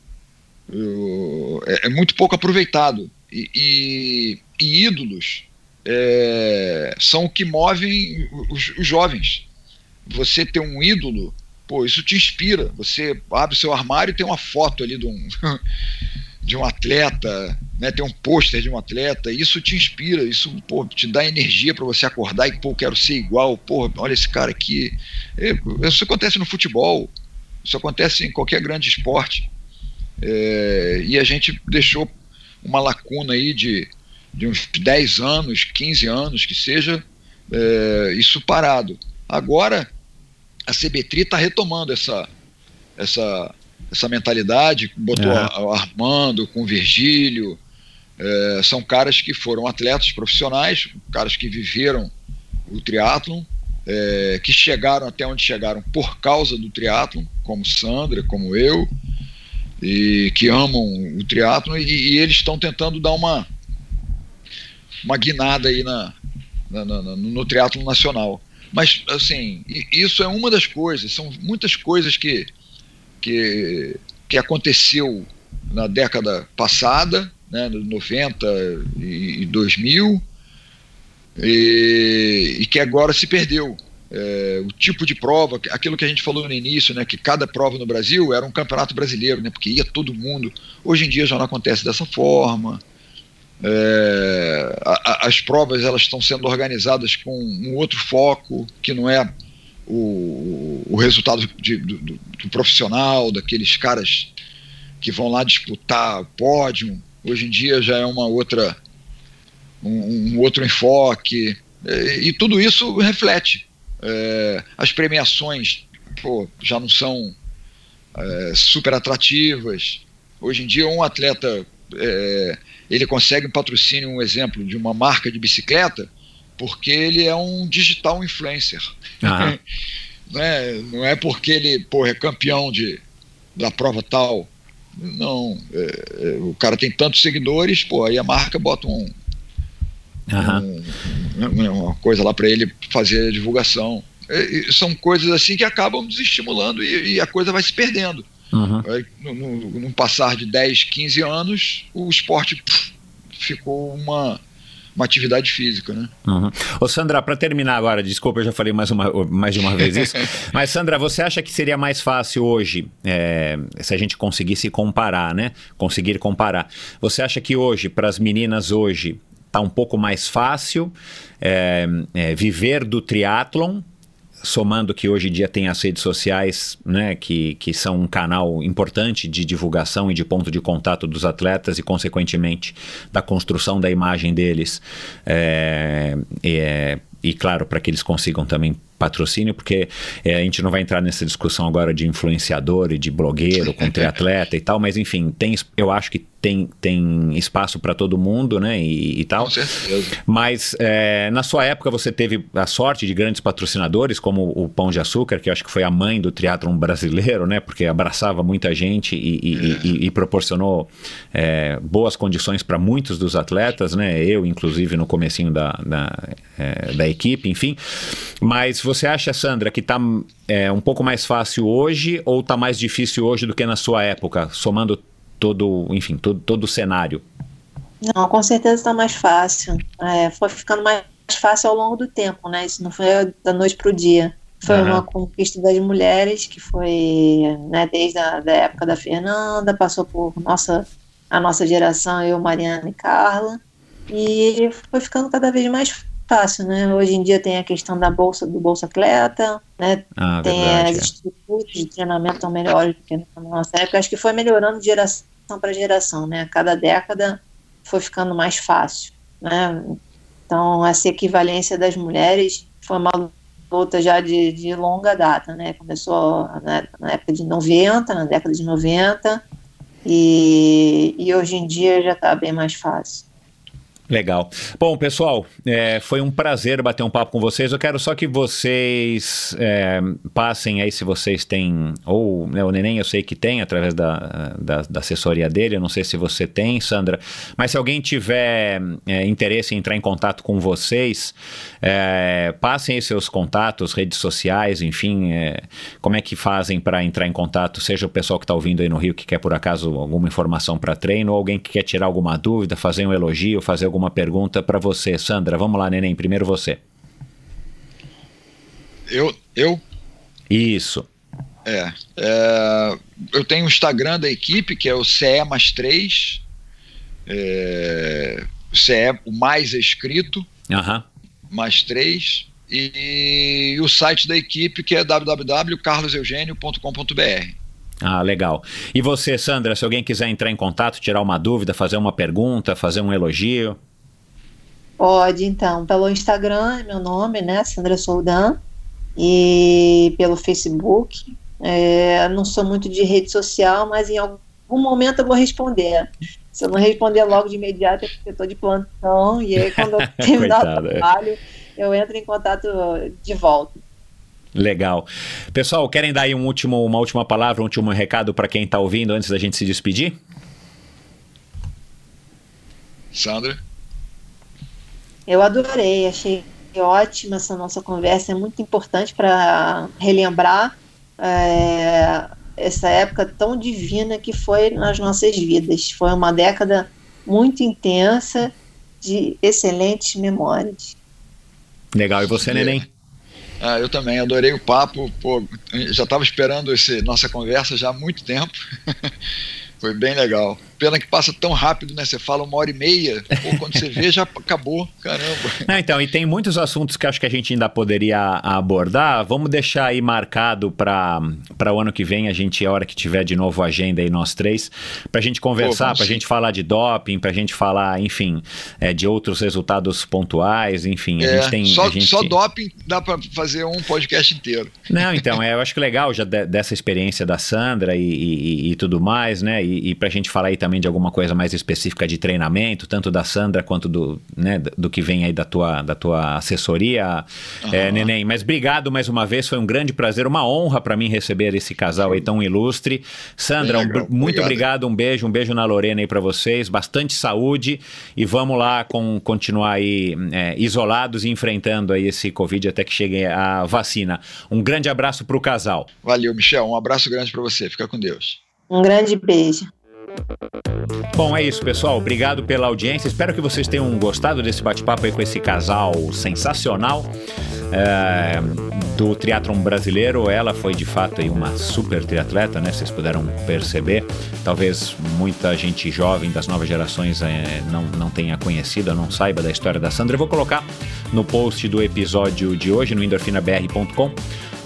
É, é, muito pouco aproveitado. E, e, e ídolos é, são o que movem os, os, jovens. Você ter um ídolo, pô, isso te inspira. Você abre seu armário e tem uma foto ali de um, de um atleta, né, tem um pôster de um atleta, isso te inspira, isso pô, te dá energia para você acordar e, pô, quero ser igual, pô, olha esse cara aqui. É, isso acontece no futebol, isso acontece em qualquer grande esporte. É, e a gente deixou uma lacuna aí de, de uns 10 anos, 15 anos, que seja, é, isso parado. Agora, a CBTRI está retomando essa, essa, essa mentalidade, botou é. o Armando com o Virgílio, é, são caras que foram atletas profissionais, caras que viveram o triatlon, é, que chegaram até onde chegaram por causa do triatlon, como Sandra, como eu, e que amam o triatlon, e, e eles estão tentando dar uma, uma guinada aí na, na, na, no triatlon nacional. Mas, assim, isso é uma das coisas, são muitas coisas que, que, que aconteceu na década passada, né, 90 e 2000, e, e que agora se perdeu. É, o tipo de prova, aquilo que a gente falou no início, né, que cada prova no Brasil era um campeonato brasileiro, né, porque ia todo mundo. Hoje em dia já não acontece dessa forma. É, a, a, as provas elas estão sendo organizadas com um outro foco, que não é o, o resultado de, do, do, profissional, daqueles caras que vão lá disputar o pódio. Hoje em dia já é uma outra um, um outro enfoque é, e tudo isso reflete. É, as premiações pô, já não são é, super atrativas. Hoje em dia um atleta é, ele consegue um patrocínio, um exemplo de uma marca de bicicleta porque ele é um digital influencer. Uhum. não, é, não é porque ele porra, é campeão de, da prova tal. Não, é, é, o cara tem tantos seguidores, pô, aí a marca bota um, um uma coisa lá para ele fazer a divulgação. É, são coisas assim que acabam desestimulando e, e a coisa vai se perdendo. Uhum. Aí, no, no, no, passar de 10, 15 anos, o esporte pff, ficou uma, uma atividade física, né? Uhum. Ô Sandra, para terminar agora, desculpa, eu já falei mais, uma, mais de uma vez isso, mas Sandra, você acha que seria mais fácil hoje, é, se a gente conseguisse comparar, né? Conseguir comparar. Você acha que hoje, para as meninas hoje, tá um pouco mais fácil é, é, viver do triatlon somando que hoje em dia tem as redes sociais, né, que, que são um canal importante de divulgação e de ponto de contato dos atletas e, consequentemente, da construção da imagem deles. É, é, e, claro, para que eles consigam também patrocínio, porque é, a gente não vai entrar nessa discussão agora de influenciador e de blogueiro com triatleta e tal, mas enfim, tem, eu acho que tem, tem espaço para todo mundo, né? E, e, tal. Com certeza. Mas é, na sua época você teve a sorte de grandes patrocinadores, como o Pão de Açúcar, que eu acho que foi a mãe do triatlon brasileiro, né? Porque abraçava muita gente e, e, e proporcionou é, boas condições para muitos dos atletas, né? Eu, inclusive, no comecinho da, da, é, da equipe, enfim. Mas você acha, Sandra, que está é, um pouco mais fácil hoje ou está mais difícil hoje do que na sua época, somando todo, enfim, todo, todo o cenário? Não, com certeza está mais fácil. É, foi ficando mais fácil ao longo do tempo, né? Isso não foi da noite para o dia. Foi uhum. uma conquista das mulheres que foi né, desde a da época da Fernanda, passou por nossa, a nossa geração, eu, Mariana e Carla, e foi ficando cada vez mais fácil, né? Hoje em dia tem a questão da bolsa do bolsa atleta, né? Ah, tem verdade, as é. estruturas de treinamento tão melhores do que na nossa época. Acho que foi melhorando de geração para geração, né? Cada década foi ficando mais fácil. né? Então, essa equivalência das mulheres foi uma luta já de, de longa data, né? Começou na, na, época de 90, na década de 90, e, e hoje em dia já está bem mais fácil. Legal. Bom, pessoal, é, foi um prazer bater um papo com vocês. Eu quero só que vocês é, passem aí se vocês têm, ou né, o Neném eu sei que tem, através da, da, da, assessoria dele, eu não sei se você tem, Sandra, mas se alguém tiver é, interesse em entrar em contato com vocês, é, passem aí seus contatos, redes sociais, enfim, é, como é que fazem para entrar em contato, seja o pessoal que está ouvindo aí no Rio que quer por acaso alguma informação para treino, ou alguém que quer tirar alguma dúvida, fazer um elogio, fazer alguma pergunta para você. Sandra, vamos lá, neném, primeiro você. Eu? Eu? Isso. É, é, eu tenho o Instagram da equipe, que é o CE mais 3, é, CE, o mais escrito, uhum. mais 3, e, e, o site da equipe, que é www.carloseugênio.com.br. Ah, legal. E você, Sandra, se alguém quiser entrar em contato, tirar uma dúvida, fazer uma pergunta, fazer um elogio? Pode, então, pelo Instagram, meu nome, né, Sandra Soldan, e pelo Facebook. É, não sou muito de rede social, mas em algum momento eu vou responder. Se eu não responder logo de imediato, é porque eu estou de plantão, e aí quando eu terminar o é. trabalho, eu entro em contato de volta. Legal. Pessoal, querem dar aí um último, uma última palavra, um último recado para quem está ouvindo antes da gente se despedir? Sandra? Eu adorei, achei ótima essa nossa conversa, é muito importante para relembrar é, essa época tão divina que foi nas nossas vidas. Foi uma década muito intensa de excelentes memórias. Legal, e você, Neném? Ah, eu também adorei o papo. Pô, já estava esperando essa nossa conversa já há muito tempo. Foi bem legal. Pena que passa tão rápido, né? Você fala uma hora e meia, pô, quando você vê já acabou, caramba. Não, então, e tem muitos assuntos que acho que a gente ainda poderia abordar. Vamos deixar aí marcado para o ano que vem, a gente, a hora que tiver de novo a agenda aí, nós três, para a gente conversar, para a gente falar de doping, para a gente falar, enfim, é, de outros resultados pontuais, enfim. A é, gente tem. Só, gente... só doping dá para fazer um podcast inteiro. Não, então, é, eu acho que legal já de, dessa experiência da Sandra e, e, e tudo mais, né? E, e para a gente falar aí também de alguma coisa mais específica de treinamento, tanto da Sandra quanto do, né, do que vem aí da tua, da tua assessoria, uhum. é, Neném. Mas obrigado mais uma vez, foi um grande prazer, uma honra para mim receber esse casal aí tão ilustre. Sandra, um, muito obrigado. obrigado, um beijo, um beijo na Lorena aí para vocês, bastante saúde e vamos lá com, continuar aí é, isolados e enfrentando aí esse Covid até que chegue a vacina. Um grande abraço para o casal. Valeu, Michel, um abraço grande para você, fica com Deus. Um grande beijo. Bom, é isso, pessoal. Obrigado pela audiência. Espero que vocês tenham gostado desse bate-papo aí com esse casal sensacional. É, do triatlon brasileiro, ela foi de fato aí uma super triatleta, né? Vocês puderam perceber. Talvez muita gente jovem das novas gerações é, não, não tenha conhecido, não saiba da história da Sandra. Eu vou colocar no post do episódio de hoje no endorfinabr.com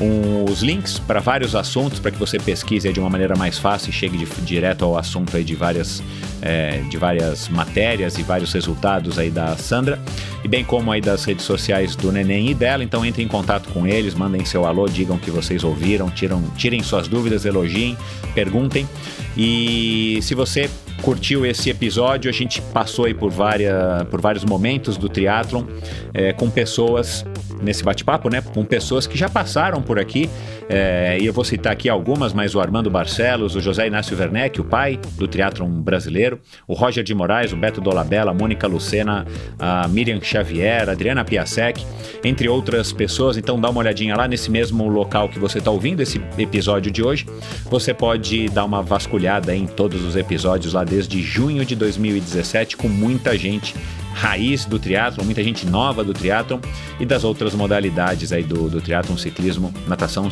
um, os links para vários assuntos para que você pesquise de uma maneira mais fácil e chegue de, direto ao assunto aí de várias, é, de várias matérias e vários resultados aí da Sandra, e bem como aí das redes sociais do Neném e dela. Então entre em contato com eles, mandem seu alô, digam que vocês ouviram, tiram, tirem suas dúvidas, elogiem, perguntem. E se você curtiu esse episódio, a gente passou aí por, várias, por vários momentos do triatlon é, com pessoas nesse bate-papo, né? Com pessoas que já passaram por aqui. É, e eu vou citar aqui algumas, mas o Armando Barcelos, o José Inácio Werneck, o pai do triatlon brasileiro, o Roger de Moraes, o Beto Dolabella, a Mônica Lucena, a Miriam Xavier, a Adriana Piasek, entre outras pessoas. Então dá uma olhadinha lá nesse mesmo local que você está ouvindo esse episódio de hoje. Você pode dar uma vasculhada em todos os episódios lá desde junho de 2017 com muita gente raiz do triatlon, muita gente nova do triatlon e das outras modalidades aí do, do triatlon, ciclismo, natação,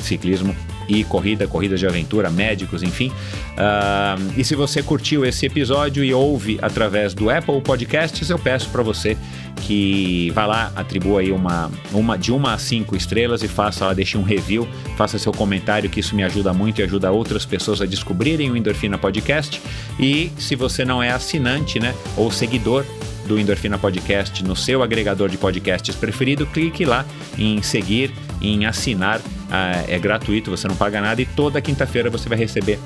ciclismo e corrida, corridas de aventura, médicos, enfim. Uh, e se você curtiu esse episódio e ouve através do Apple Podcasts, eu peço para você que vá lá, atribua aí uma, uma de uma a cinco estrelas e faça lá, deixe um review, faça seu comentário, que isso me ajuda muito e ajuda outras pessoas a descobrirem o Endorfina Podcast. E se você não é assinante, né, ou seguidor do Endorfina Podcast no seu agregador de podcasts preferido, clique lá em seguir, em assinar. Ah, é gratuito, você não paga nada e toda quinta-feira você vai receber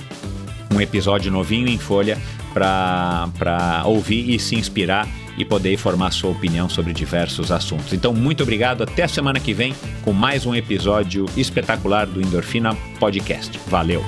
um episódio novinho em folha para ouvir e se inspirar e poder formar sua opinião sobre diversos assuntos. Então, muito obrigado. Até a semana que vem com mais um episódio espetacular do Endorfina Podcast. Valeu!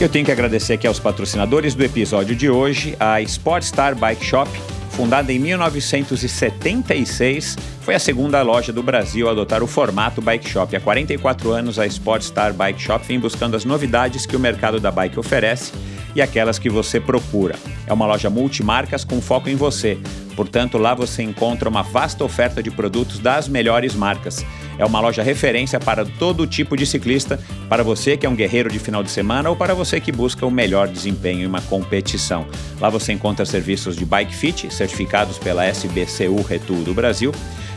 Eu tenho que agradecer aqui aos patrocinadores do episódio de hoje, a Sportstar Bike Shop, fundada em 1976, foi a segunda loja do Brasil a adotar o formato bike shop. Há 44 anos, a Sportstar Bike Shop vem buscando as novidades que o mercado da bike oferece e aquelas que você procura. É uma loja multimarcas com foco em você. Portanto, lá você encontra uma vasta oferta de produtos das melhores marcas. É uma loja referência para todo tipo de ciclista, para você que é um guerreiro de final de semana ou para você que busca o melhor desempenho em uma competição. Lá você encontra serviços de bike fit certificados pela SBCU Retul do Brasil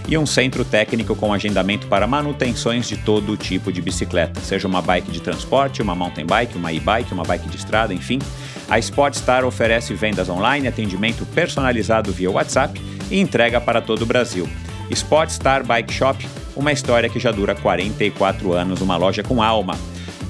e um centro técnico com agendamento para manutenções de todo tipo de bicicleta, seja uma bike de transporte, uma mountain bike, uma e-bike, uma bike de estrada, enfim. A Sportstar oferece vendas online, atendimento personalizado via WhatsApp e entrega para todo o Brasil. Sportstar Bike Shop, uma história que já dura 44 anos, uma loja com alma.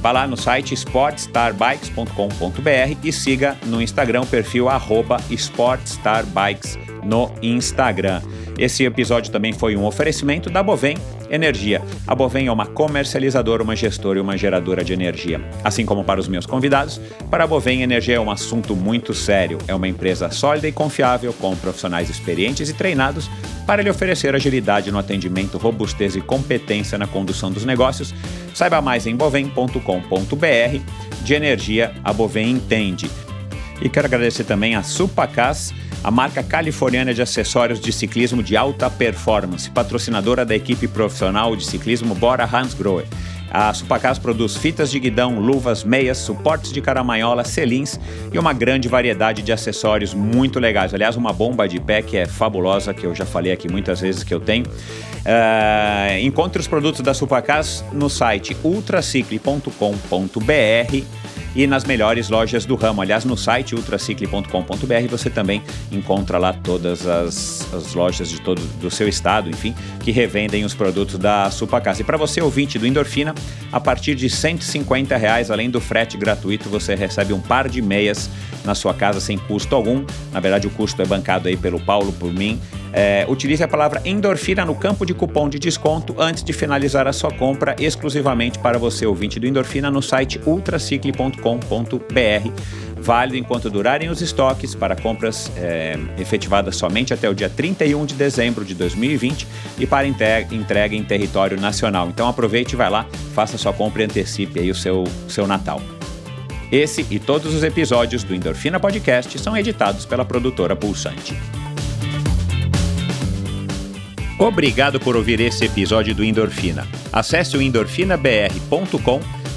Vá lá no site sportstarbikes.com.br e siga no Instagram o perfil arroba sportstarbikes no Instagram. Esse episódio também foi um oferecimento da Bovem Energia. A Bovem é uma comercializadora, uma gestora e uma geradora de energia. Assim como para os meus convidados, para a Bovem Energia é um assunto muito sério. É uma empresa sólida e confiável, com profissionais experientes e treinados para lhe oferecer agilidade no atendimento, robustez e competência na condução dos negócios. Saiba mais em bovem.com.br. De energia, a Bovem entende. E quero agradecer também a Supacas a marca californiana de acessórios de ciclismo de alta performance, patrocinadora da equipe profissional de ciclismo Bora Hansgrohe. A Supacas produz fitas de guidão, luvas, meias, suportes de caramanhola, selins e uma grande variedade de acessórios muito legais. Aliás, uma bomba de pé que é fabulosa, que eu já falei aqui muitas vezes que eu tenho. Uh, encontre os produtos da Supacas no site ultracicle.com.br e nas melhores lojas do ramo. Aliás, no site ultracicle.com.br você também encontra lá todas as, as lojas de todo do seu estado, enfim, que revendem os produtos da Supacasa. E para você ouvinte do Endorfina, a partir de 150 reais, além do frete gratuito, você recebe um par de meias na sua casa sem custo algum. Na verdade, o custo é bancado aí pelo Paulo, por mim. É, utilize a palavra endorfina no campo de cupom de desconto antes de finalizar a sua compra, exclusivamente para você, ouvinte do Endorfina, no site ultracicle.com.br. Válido enquanto durarem os estoques para compras é, efetivadas somente até o dia 31 de dezembro de 2020 e para entrega em território nacional. Então aproveite e vai lá, faça sua compra e antecipe aí o seu, seu Natal. Esse e todos os episódios do Endorfina Podcast são editados pela produtora Pulsante. Obrigado por ouvir esse episódio do Endorfina. Acesse o endorfinabr.com,